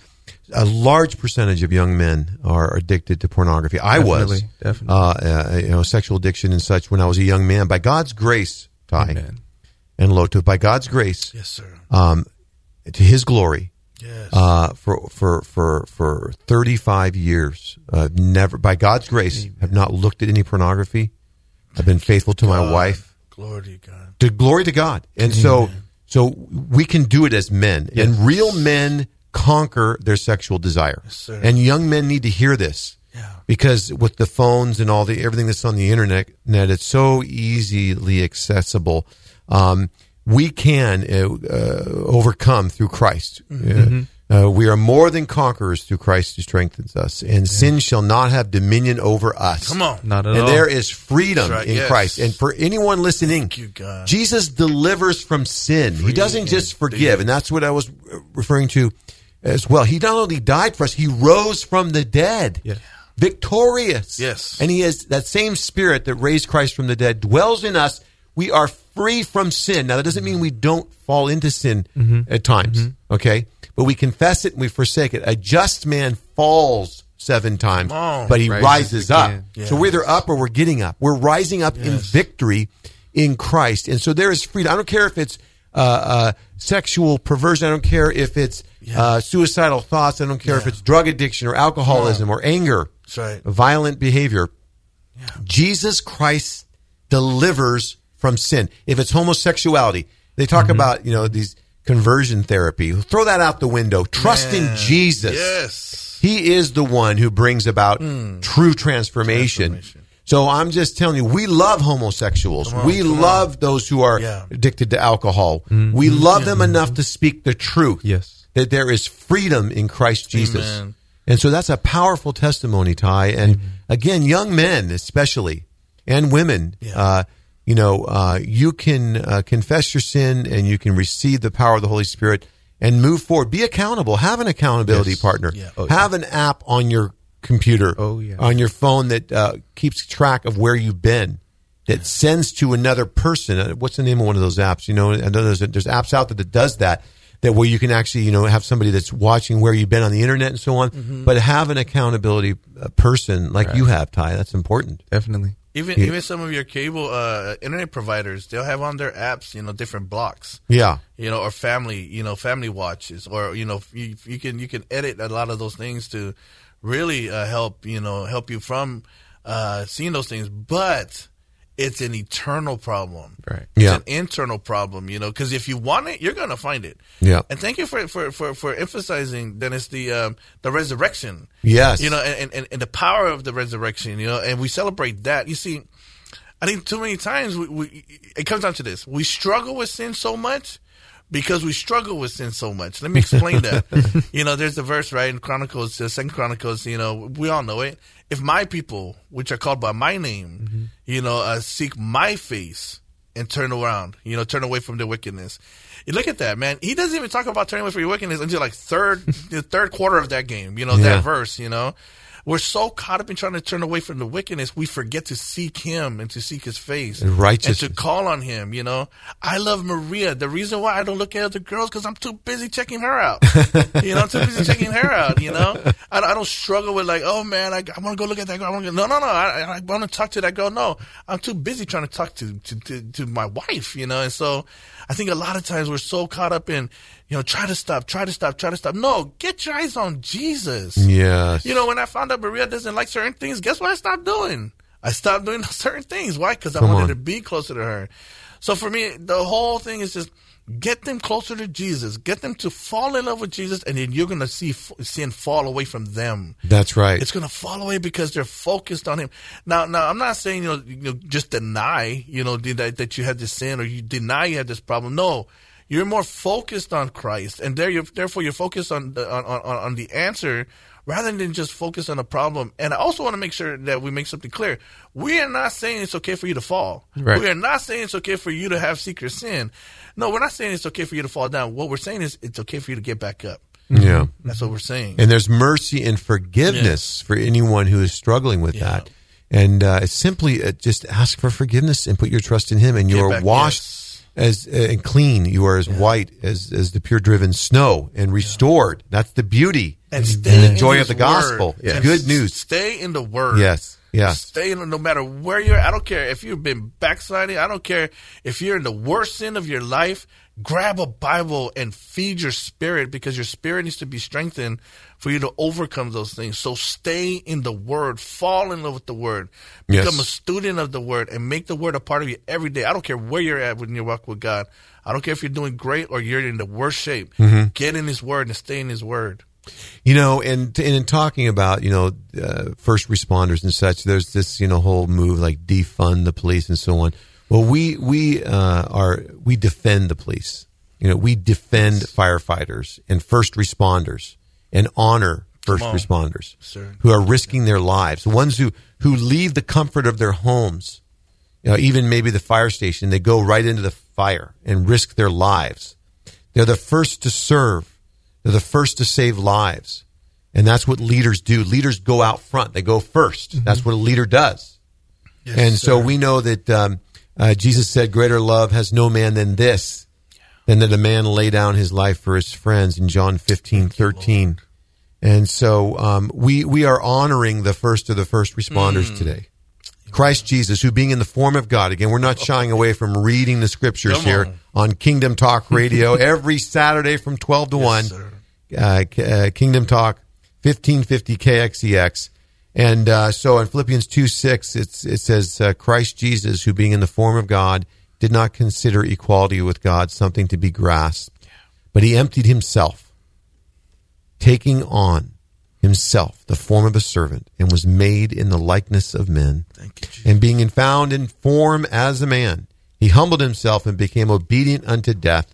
a large percentage of young men are addicted to pornography. I was, Definitely, definitely. Uh, uh, you know, sexual addiction and such when I was a young man. By God's grace, Ty Amen. and Loto, by God's grace, Yes, sir. um, to His glory, Yes. uh, for for for for 35 years. Uh, never, by God's grace, have not looked at any pornography. I've been faithful to my wife. Glory to God. To glory to God, and so so we can do it as men, Yes. and real men conquer their sexual desire. sir. and young men need to hear this. Yeah. Because with the phones and all the everything that's on the internet, net, it's so easily accessible. Um, we can uh, uh, overcome through Christ. Mm-hmm. Uh, uh, we are more than conquerors through Christ who strengthens us, and sin shall not have dominion over us. Come on. Not at and all. there is freedom right, in yes. Christ. And for anyone listening, you, Jesus delivers from sin. he doesn't just forgive, and that's what I was referring to as well. He not only died for us, he rose from the dead. Yeah. Victorious. Yes. And he has that same spirit that raised Christ from the dead dwells in us. We are free from sin. Now, that doesn't mean we don't fall into sin Mm-hmm. at times, okay? But we confess it and we forsake it. A just man falls seven times, on. but he Rises rises up. again. So we're either up or we're getting up. We're rising up in victory in Christ. And so there is freedom. I don't care if it's uh, uh, sexual perversion. I don't care if it's uh, suicidal thoughts. I don't care if it's drug addiction or alcoholism or anger, That's right. violent behavior. Jesus Christ delivers from sin. If it's homosexuality, they talk Mm-hmm. about you know these conversion therapy. Throw that out the window. Trust in Jesus. Yes. He is the one who brings about true transformation. Transformation. So I'm just telling you, we love homosexuals. on, we come love those who are Yeah. addicted to alcohol. We love them enough to speak the truth. Yes. That there is freedom in Christ Jesus. Amen. And so that's a powerful testimony, Ty. And again, young men especially, and women, Yeah. uh, you know, uh, you can uh, confess your sin and you can receive the power of the Holy Spirit and move forward. Be accountable. Have an accountability Yes. partner. Yeah. Oh, Have an app on your computer, Oh, yeah. on your phone that uh, keeps track of where you've been. That sends to another person. Uh, What's the name of one of those apps? You know, I know there's, there's apps out there that does that. That where you can actually, you know, have somebody that's watching where you've been on the internet and so on. Mm-hmm. But have an accountability uh, person like you have, Ty. That's important. Definitely. Even Yeah. even some of your cable uh, internet providers, they'll have on their apps, you know, different blocks, Yeah. you know, or family, you know, family watches, or you know, you, you can you can edit a lot of those things to really uh, help you know help you from uh, seeing those things. But it's an eternal problem. Right. Yeah. It's an internal problem, you know, because if you want it, you're gonna find it. Yeah. And thank you for for for, for emphasizing, Dennis, the um, the resurrection. Yes. You know, and, and and the power of the resurrection. You know, and we celebrate that. You see, I think too many times we, we it comes down to this: we struggle with sin so much. Because we struggle with sin so much. Let me explain that. you know, there's a verse right in Chronicles, uh, Second Chronicles. You know, we all know it. If my people, which are called by my name, you know, uh, seek my face and turn around, you know, turn away from their wickedness. You look at that, man. He doesn't even talk about turning away from your wickedness until like third, the third quarter of that game. You know, Yeah. that verse. You know, we're so caught up in trying to turn away from the wickedness, we forget to seek Him and to seek His face And and to call on Him. You know, I love Maria. The reason why I don't look at other girls because I'm too busy checking her out. you know, I'm too busy checking her out. You know, I, I don't struggle with like, oh man, I, I want to go look at that girl. I wanna go, no, no, no. I, I want to talk to that girl. No, I'm too busy trying to talk to, to to to my wife. You know, and so I think a lot of times we're so caught up in, you know, try to stop, try to stop, try to stop. No, get your eyes on Jesus. Yes. You know, when I found out Maria doesn't like certain things, guess what I stopped doing? I stopped doing certain things. Why? Because I Come wanted on. to be closer to her. So for me, the whole thing is just get them closer to Jesus, get them to fall in love with Jesus, and then you're going to see sin fall away from them. That's right. It's going to fall away because they're focused on Him. Now, now I'm not saying you know, you know just deny you know that, that you had this sin or you deny you had this problem. No, you're more focused on Christ, and there you're, therefore you're focused on the, on, on on the answer rather than just focus on the problem. And I also want to make sure that we make something clear. We are not saying it's okay for you to fall. Right. We are not saying it's okay for you to have secret sin. No, we're not saying it's okay for you to fall down. What we're saying is it's okay for you to get back up. yeah. That's what we're saying. And there's mercy and forgiveness for anyone who is struggling with Yeah. that. And uh, it's simply uh, just ask for forgiveness and put your trust in Him, and you're back- washed yes. As uh, and clean. You are as white as as the pure driven snow, and restored. That's the beauty and stay the joy of the gospel. And good news. Stay in the word. Yes, yes. Stay in no matter where you're. I don't care if you've been backsliding. I don't care if you're in the worst sin of your life. Grab a Bible and feed your spirit because your spirit needs to be strengthened for you to overcome those things. So stay in the Word. Fall in love with the Word. Yes. Become a student of the Word and make the Word a part of you every day. I don't care where you're at when you walk with God. I don't care if you're doing great or you're in the worst shape. Mm-hmm. Get in His Word and stay in His Word. You know, and, and in talking about you know uh, first responders and such, there's this you know whole move like defund the police and so on. Well, we we uh, are we defend the police. You know, we defend firefighters and first responders and honor first on. responders Sir. who are risking their lives. The ones who who leave the comfort of their homes, you know, even maybe the fire station, they go right into the fire and risk their lives. They're the first to serve. They're the first to save lives. And that's what leaders do. Leaders go out front. They go 1st That's what a leader does. and so we know that um, Uh, Jesus said, "Greater love has no man than this, than that a man lay down his life for his friends." In John fifteen thirteen, and so um, we we are honoring the first of the first responders today. Christ Jesus, who being in the form of God, again, we're not shying away from reading the scriptures here on. Kingdom Talk Radio every Saturday from 12 to 1. Uh, uh, Kingdom Talk, 1550 KXEX. And uh, so in Philippians 2 6, it's, it says, uh, Christ Jesus, who being in the form of God, did not consider equality with God something to be grasped, but he emptied himself, taking on himself the form of a servant, and was made in the likeness of men. Thank you, Jesus. And being found in form as a man, he humbled himself and became obedient unto death,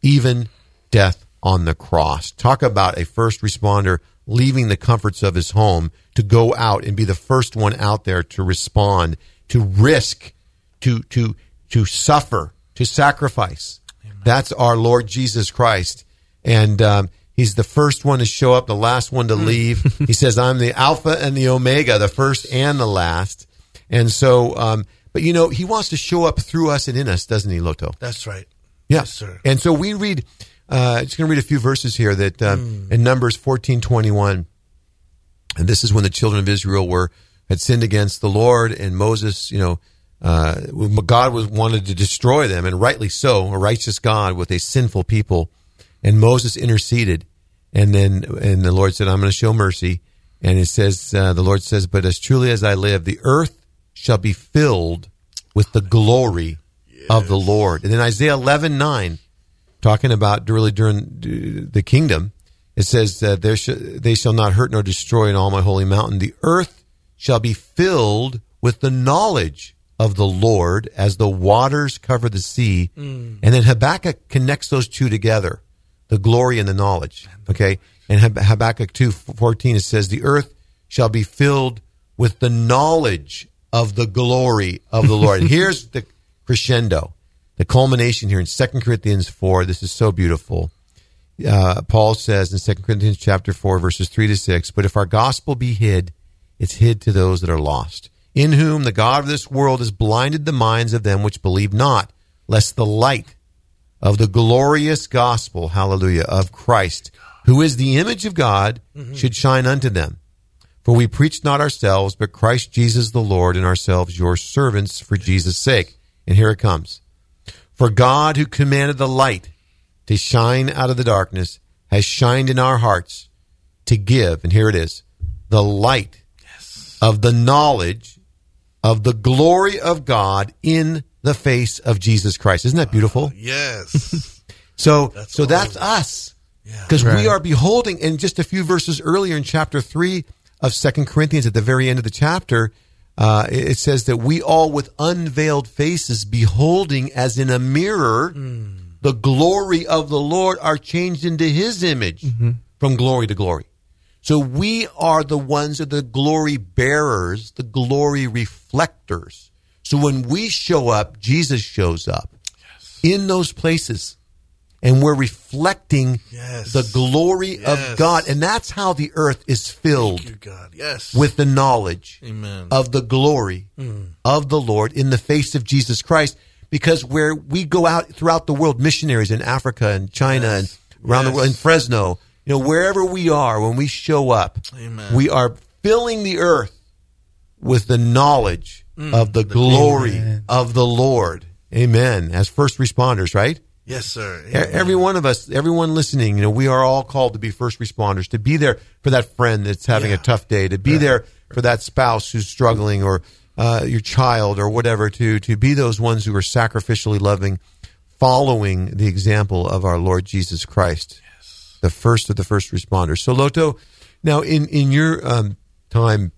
even death on the cross. Talk about a first responder leaving the comforts of his home to go out and be the first one out there to respond, to risk, to to to suffer, to sacrifice. That's our Lord Jesus Christ, and um, he's the first one to show up, the last one to leave. he says, "I'm the Alpha and the Omega, the first and the last." And so, um, but you know, he wants to show up through us and in us, doesn't he, Loto? That's right. Yeah. Yes, sir. And so we read, uh, I'm just going to read a few verses here that um, in Numbers fourteen twenty one, and this is when the children of Israel were had sinned against the Lord, and Moses, you know, uh, God was wanted to destroy them, and rightly so, a righteous God with a sinful people, and Moses interceded, and then and the Lord said, "I'm going to show mercy," and it says, uh, the Lord says, "But as truly as I live, the earth shall be filled with the glory of the Lord." And then Isaiah eleven nine talking about really during the kingdom. It says that there sh- they shall not hurt nor destroy in all my holy mountain. The earth shall be filled with the knowledge of the Lord as the waters cover the sea. Mm. And then Habakkuk connects those two together, the glory and the knowledge. Okay. And Hab- Habakkuk 2 14, it says, the earth shall be filled with the knowledge of the glory of the Lord. Here's the crescendo the culmination here in 2 Corinthians 4. This is so beautiful. Uh, Paul says in 2 Corinthians chapter 4, verses 3 to 6, But if our gospel be hid, it's hid to those that are lost, in whom the God of this world has blinded the minds of them which believe not, lest the light of the glorious gospel, hallelujah, of Christ, who is the image of God, should shine unto them. For we preach not ourselves, but Christ Jesus the Lord, and ourselves your servants for Jesus' sake. And here it comes. For God, who commanded the light to shine out of the darkness, has shined in our hearts to give, and here it is, the light of the knowledge of the glory of God in the face of Jesus Christ. Isn't that beautiful? Yes. So, That's so that's awesome. us. Yeah. Because we are beholding, in just a few verses earlier in chapter 3 of Second Corinthians, at the very end of the chapter, uh, it it says that we all with unveiled faces, beholding as in a mirror the glory of the Lord, are changed into his image from glory to glory. So we are the ones that are the glory bearers, the glory reflectors. So when we show up, Jesus shows up in those places. And we're reflecting Yes. the glory Yes. of God. And that's how the earth is filled you, God. Yes. with the knowledge Amen. of the glory hmm. of the Lord in the face of Jesus Christ. Because where we go out throughout the world, missionaries in Africa and China Yes. and around the world, in Fresno, you know, wherever we are, when we show up, Amen. we are filling the earth with the knowledge hmm. of the glory Amen. of the Lord. Amen. As first responders, right? Yes, sir. E- Every one of us, everyone listening, you know, we are all called to be first responders, to be there for that friend that's having Yeah. a tough day, to be there for that spouse who's struggling, or uh, your child, or whatever. To to be those ones who are sacrificially loving, following the example of our Lord Jesus Christ, the first of the first responders. So, Loto, now in in your um, time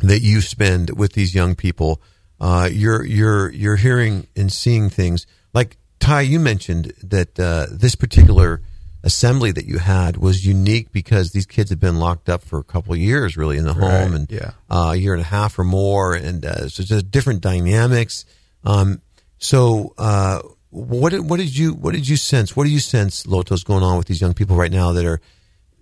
that you spend with these young people, uh, you're you're you're hearing and seeing things like Ty. You mentioned that uh, this particular assembly that you had was unique because these kids had been locked up for a couple of years, really, in the home, and yeah. uh, a year and a half or more, and uh, so just different dynamics. Um, so, uh, what did, what did you what did you sense? What do you sense, Loto's going on with these young people right now that are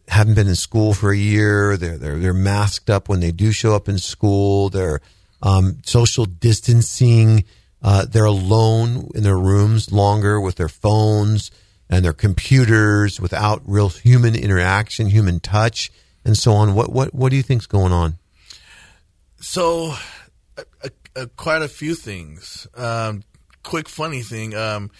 haven't been in school for a year. They're they're they're masked up when they do show up in school. They're um, social distancing. Uh, they're alone in their rooms longer with their phones and their computers without real human interaction, human touch, and so on. What what what do you think's going on? So, uh, uh, quite a few things. Um, quick funny thing. Um,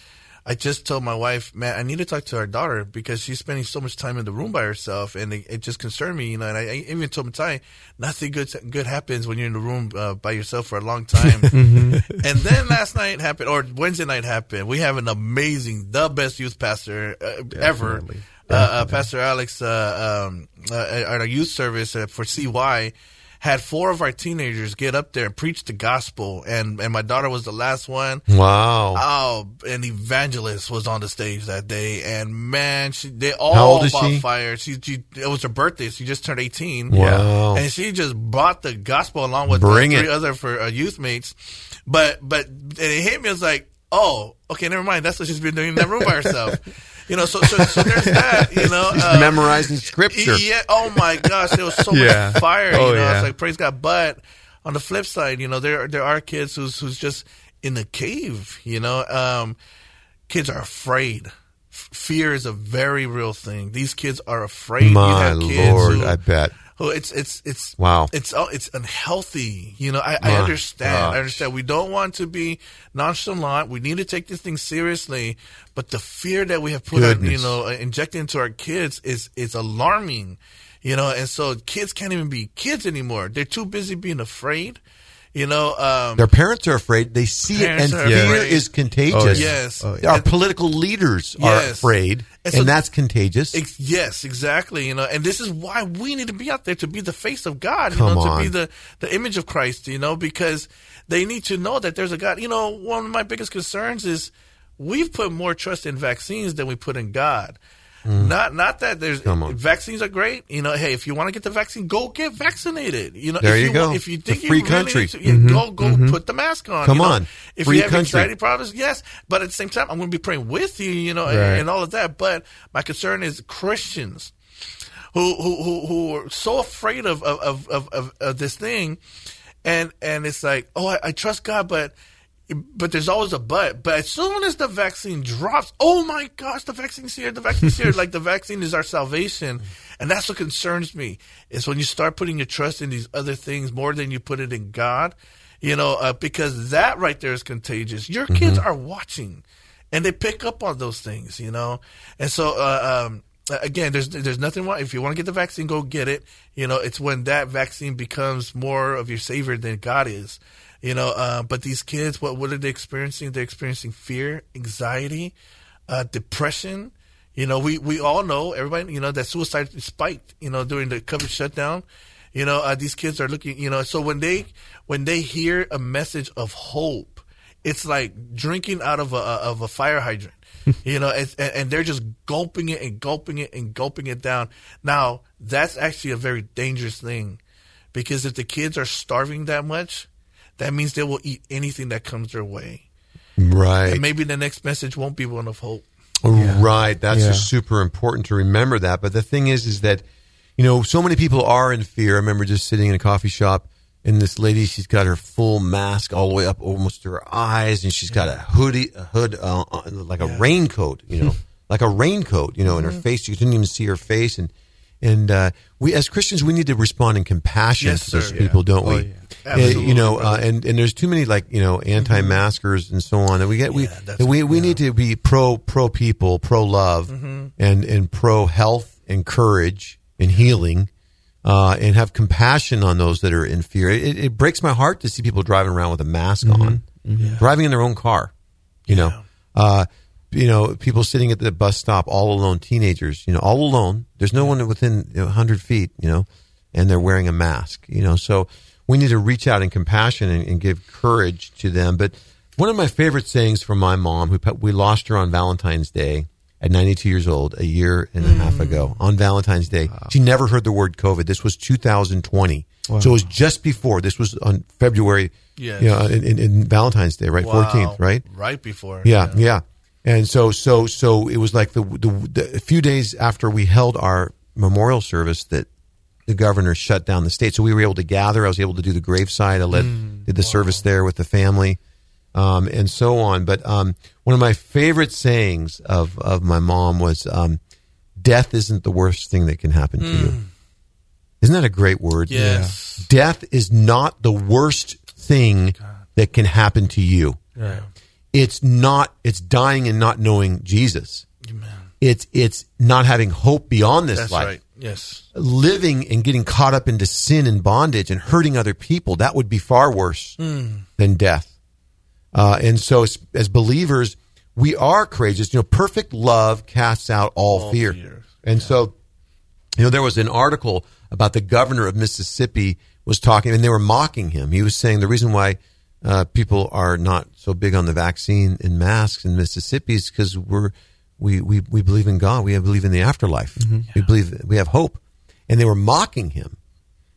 I just told my wife, man, I need to talk to our daughter because she's spending so much time in the room by herself, and it, it just concerned me, you know. And I, I even told Matai, nothing good good happens when you're in the room uh, by yourself for a long time. and then last night happened, or Wednesday night happened. We have an amazing, the best youth pastor uh, ever, uh, uh, Pastor Alex, uh, um, uh, at our youth service uh, for CY had four of our teenagers get up there and preach the gospel, and and my daughter was the last one. Wow! Oh, an evangelist was on the stage that day, and man, she they all How old is bought she? fire. She, she it was her birthday. She just turned eighteen. Wow. and she just brought the gospel along with Bring the three it. other for uh, youth mates. But but and it hit me. I was like, oh, okay, never mind. That's what she's been doing in that room by herself. You know, so so, so there's that. You know, uh, Memorizing scripture. yeah. Oh my gosh, there was so Yeah. much fire. Oh, you know, yeah. it's like praise God. But on the flip side, you know, there there are kids who's who's just in the cave. You know, um, kids are afraid. F- Fear is a very real thing. These kids are afraid. My you have kids lord, who, I bet. Who it's it's it's Wow. It's oh, it's unhealthy. You know, I, I understand. gosh. I understand. We don't want to be nonchalant. We need to take this thing seriously. But the fear that we have put, on, you know, uh, injected into our kids is is alarming. You know, and so kids can't even be kids anymore. They're too busy being afraid. You know, um, Their parents are afraid. They see it, and fear afraid. is contagious. Oh, yeah. yes, Oh, Our And- political leaders are afraid, And and, that's contagious. Ex- yes, exactly. You know, and this is why we need to be out there to be the face of God. You Come know, to be the the image of Christ. You know, because they need to know that there's a God. You know, one of my biggest concerns is we've put more trust in vaccines than we put in God. Not not that there's Mm. Vaccines are great. You know, hey, if you want to get the vaccine, go get vaccinated. You know, There if you you go. Want, if you It's think you free really country. to, yeah, go go put the mask on. Come you know. on. If Free you have country. anxiety problems, yes, but at the same time, I'm going to be praying with you. You know, and, Right. and all of that. But my concern is Christians who who who, who are so afraid of of, of, of, of of this thing, and and it's like, oh, I, I trust God, but but there's always a but. But as soon as the vaccine drops, oh my gosh, the vaccine's here, the vaccine's here. like the vaccine is our salvation, and that's what concerns me. Is when you start putting your trust in these other things more than you put it in God. You know, uh, because that right there is contagious. Your kids are watching, and they pick up on those things. You know, and so. Uh, um, again, there's there's nothing wrong. If you want to get the vaccine, go get it. You know, it's when that vaccine becomes more of your savior than God is. You know, uh, but these kids, what what are they experiencing? They're experiencing fear, anxiety, uh, depression. You know, we we all know everybody. You know that suicide spiked. You know, during the COVID shutdown. You know, uh, these kids are looking. You know, so when they when they hear a message of hope, it's like drinking out of a of a fire hydrant. you know, and, and they're just gulping it and gulping it and gulping it down. Now, that's actually a very dangerous thing because if the kids are starving that much, that means they will eat anything that comes their way. right. And maybe the next message won't be one of hope. Right. That's Yeah. just super important to remember that. But the thing is, is that, you know, so many people are in fear. I remember just sitting in a coffee shop and this lady, she's got her full mask all the way up almost to her eyes and she's got a hoodie, a hood, uh, uh, like a raincoat, you know, like a raincoat, you know, in her face. You couldn't even see her face. And, and, uh, we, as Christians, we need to respond in compassion Yes, to those sir. people, don't Oh, we? yeah. Absolutely, you know, uh, and, and there's too many like, you know, anti-maskers and so on. And we get, we, Yeah, that's- we, we need to be pro, pro people, pro love Mm-hmm. and, and pro health and courage and healing. Uh, and have compassion on those that are in fear. It, it breaks my heart to see people driving around with a mask on, driving in their own car. You know, uh, you know, people sitting at the bus stop all alone, teenagers. You know, all alone. There's no one within you know, 100 feet. You know, and they're wearing a mask. You know, so we need to reach out in compassion and, and give courage to them. But one of my favorite sayings from my mom, who we lost her on Valentine's Day at 92 years old, a year and a half mm. ago on Valentine's Day. She never heard the word COVID. This was 2020. So it was just before. This was on February, Yes. you know, in, in, in Valentine's Day, right? Wow. 14th, right? Right before. Yeah, yeah. And so, so, so it was like the, the, the a few days after we held our memorial service that the governor shut down the state. So we were able to gather. I was able to do the graveside. I led, did the service there with the family. um, and so on. But um, one of my favorite sayings of of my mom was, um, "Death isn't the worst thing that can happen to you." Isn't that a great word? Yes. Death is not the worst thing that can happen to you. Right. It's not. It's dying and not knowing Jesus. Amen. It's it's not having hope beyond this That's life. right. Yes. Living and getting caught up into sin and bondage and hurting other people. That would be far worse than death. Uh, and so, as, as believers, we are courageous. You know, perfect love casts out all, All fear. fear. And so, you know, there was an article about the governor of Mississippi was talking, and they were mocking him. He was saying the reason why uh, people are not so big on the vaccine and masks in Mississippi is because we're we, we we believe in God. We believe in the afterlife. We believe we have hope, and they were mocking him.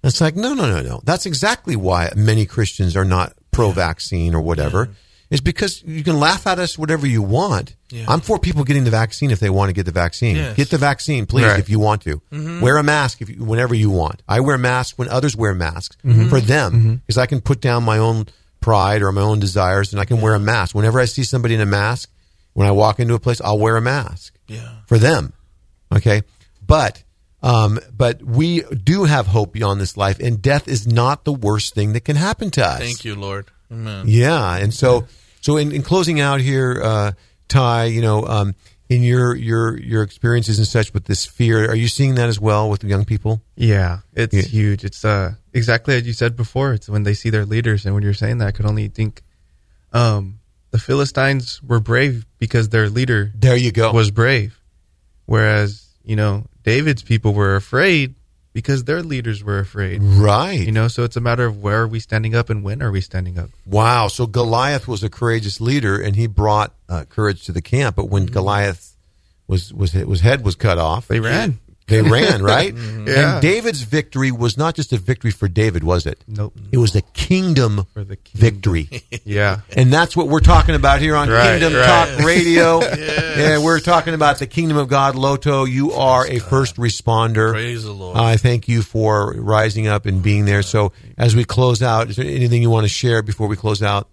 And it's like no, no, no, no. That's exactly why many Christians are not pro-vaccine or whatever. Is because you can laugh at us whatever you want. Yeah. I'm for people getting the vaccine if they want to get the vaccine. Yes. Get the vaccine, please, Right. if you want to. Wear a mask if you, whenever you want. I wear masks when others wear masks Mm-hmm. for them because I can put down my own pride or my own desires and I can wear a mask. Whenever I see somebody in a mask, when I walk into a place, I'll wear a mask Yeah. for them. Okay, but um, but we do have hope beyond this life, and death is not the worst thing that can happen to us. Thank you, Lord. Amen. Yeah, and so so in, in closing out here, uh, Ty, you know, um, in your your your experiences and such with this fear, are you seeing that as well with young people? Yeah, it's Yeah. huge. It's uh exactly as you said before. It's when they see their leaders, and when you're saying that, I could only think, um, the Philistines were brave because their leader There you go. was brave, whereas you know David's people were afraid because their leaders were afraid. right. You know, so it's a matter of where are we standing up and when are we standing up. Wow. So Goliath was a courageous leader, and he brought uh, courage to the camp. But when Goliath was was his head was cut off, They ran. They ran, right? Mm-hmm. Yeah. And David's victory was not just a victory for David, was it? Nope. It was a kingdom For the kingdom. victory. Yeah. And that's what we're talking about here on Right, Kingdom right. Talk Radio. Yeah, we're talking about the Kingdom of God. Loto, you are a first responder. Praise the Lord. I thank you for rising up and being there. So, as we close out, is there anything you want to share before we close out?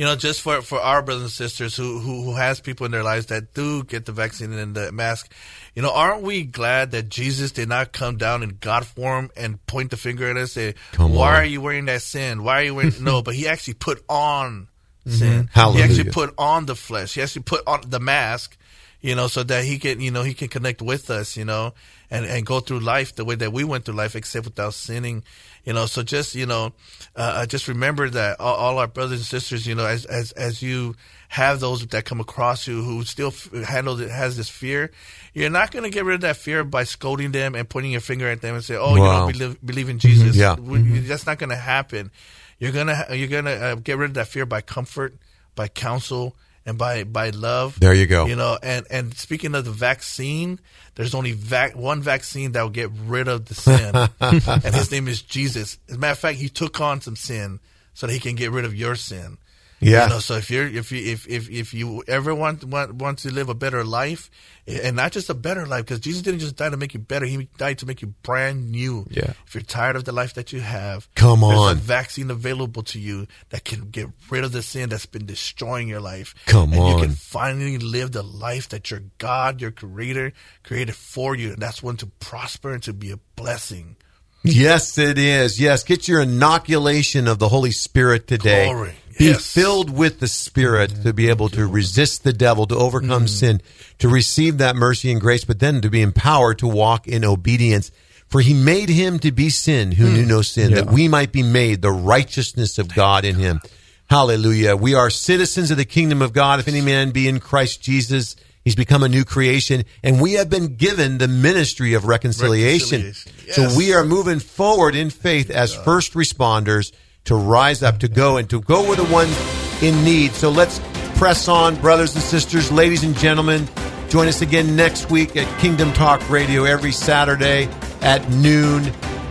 You know, just for, for our brothers and sisters who, who who has people in their lives that do get the vaccine and the mask, you know, aren't we glad that Jesus did not come down in God form and point the finger at us and say, Come "Why on. are you wearing that sin? Why are you wearing?" no, but he actually put on sin. Mm-hmm. Hallelujah. He actually put on the flesh. He actually put on the mask. You know, so that he can, you know, he can connect with us, you know, and, and go through life the way that we went through life, except without sinning, you know. So just, you know, uh, uh, just remember that all, all our brothers and sisters, you know, as as as you have those that come across you who still f- handle it has this fear, you're not going to get rid of that fear by scolding them and pointing your finger at them and say, "Oh, you don't believe, believe in Jesus." Yeah. We- That's not going to happen. You're gonna you're gonna uh, get rid of that fear by comfort, by counsel, and by by love. There you go. You know, and and speaking of the vaccine, there's only vac- one vaccine that will get rid of the sin, and his name is Jesus. As a matter of fact, he took on some sin so that he can get rid of your sin. Yeah. You know, so if you're if you if if if you ever want want want to live a better life, and not just a better life, because Jesus didn't just die to make you better; He died to make you brand new. Yeah. If you're tired of the life that you have, Come there's on. a vaccine available to you that can get rid of the sin that's been destroying your life. Come and on. you can finally live the life that your God, your Creator, created for you, and that's one to prosper and to be a blessing. Yes, it is. Yes, get your inoculation of the Holy Spirit today. Glory. Be Yes. filled with the Spirit to be able to resist the devil, to overcome mm-hmm. sin, to receive that mercy and grace, but then to be empowered to walk in obedience. For he made him to be sin who knew mm. no sin, that we might be made the righteousness of God in him. Hallelujah. We are citizens of the kingdom of God. If any man be in Christ Jesus, he's become a new creation. And we have been given the ministry of reconciliation. Reconciliation. So we are moving forward in faith as first responders to rise up, to go, and to go with the ones in need. So let's press on, brothers and sisters, ladies and gentlemen. Join us again next week at Kingdom Talk Radio every Saturday at noon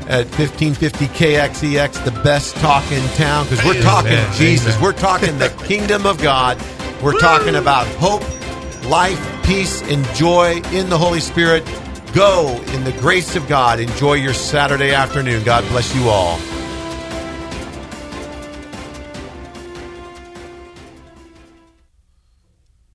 at 1550 KXEX, the best talk in town, because we're talking Amen. Jesus. Amen. We're talking the kingdom of God. We're talking about hope, life, peace, and joy in the Holy Spirit. Go in the grace of God. Enjoy your Saturday afternoon. God bless you all.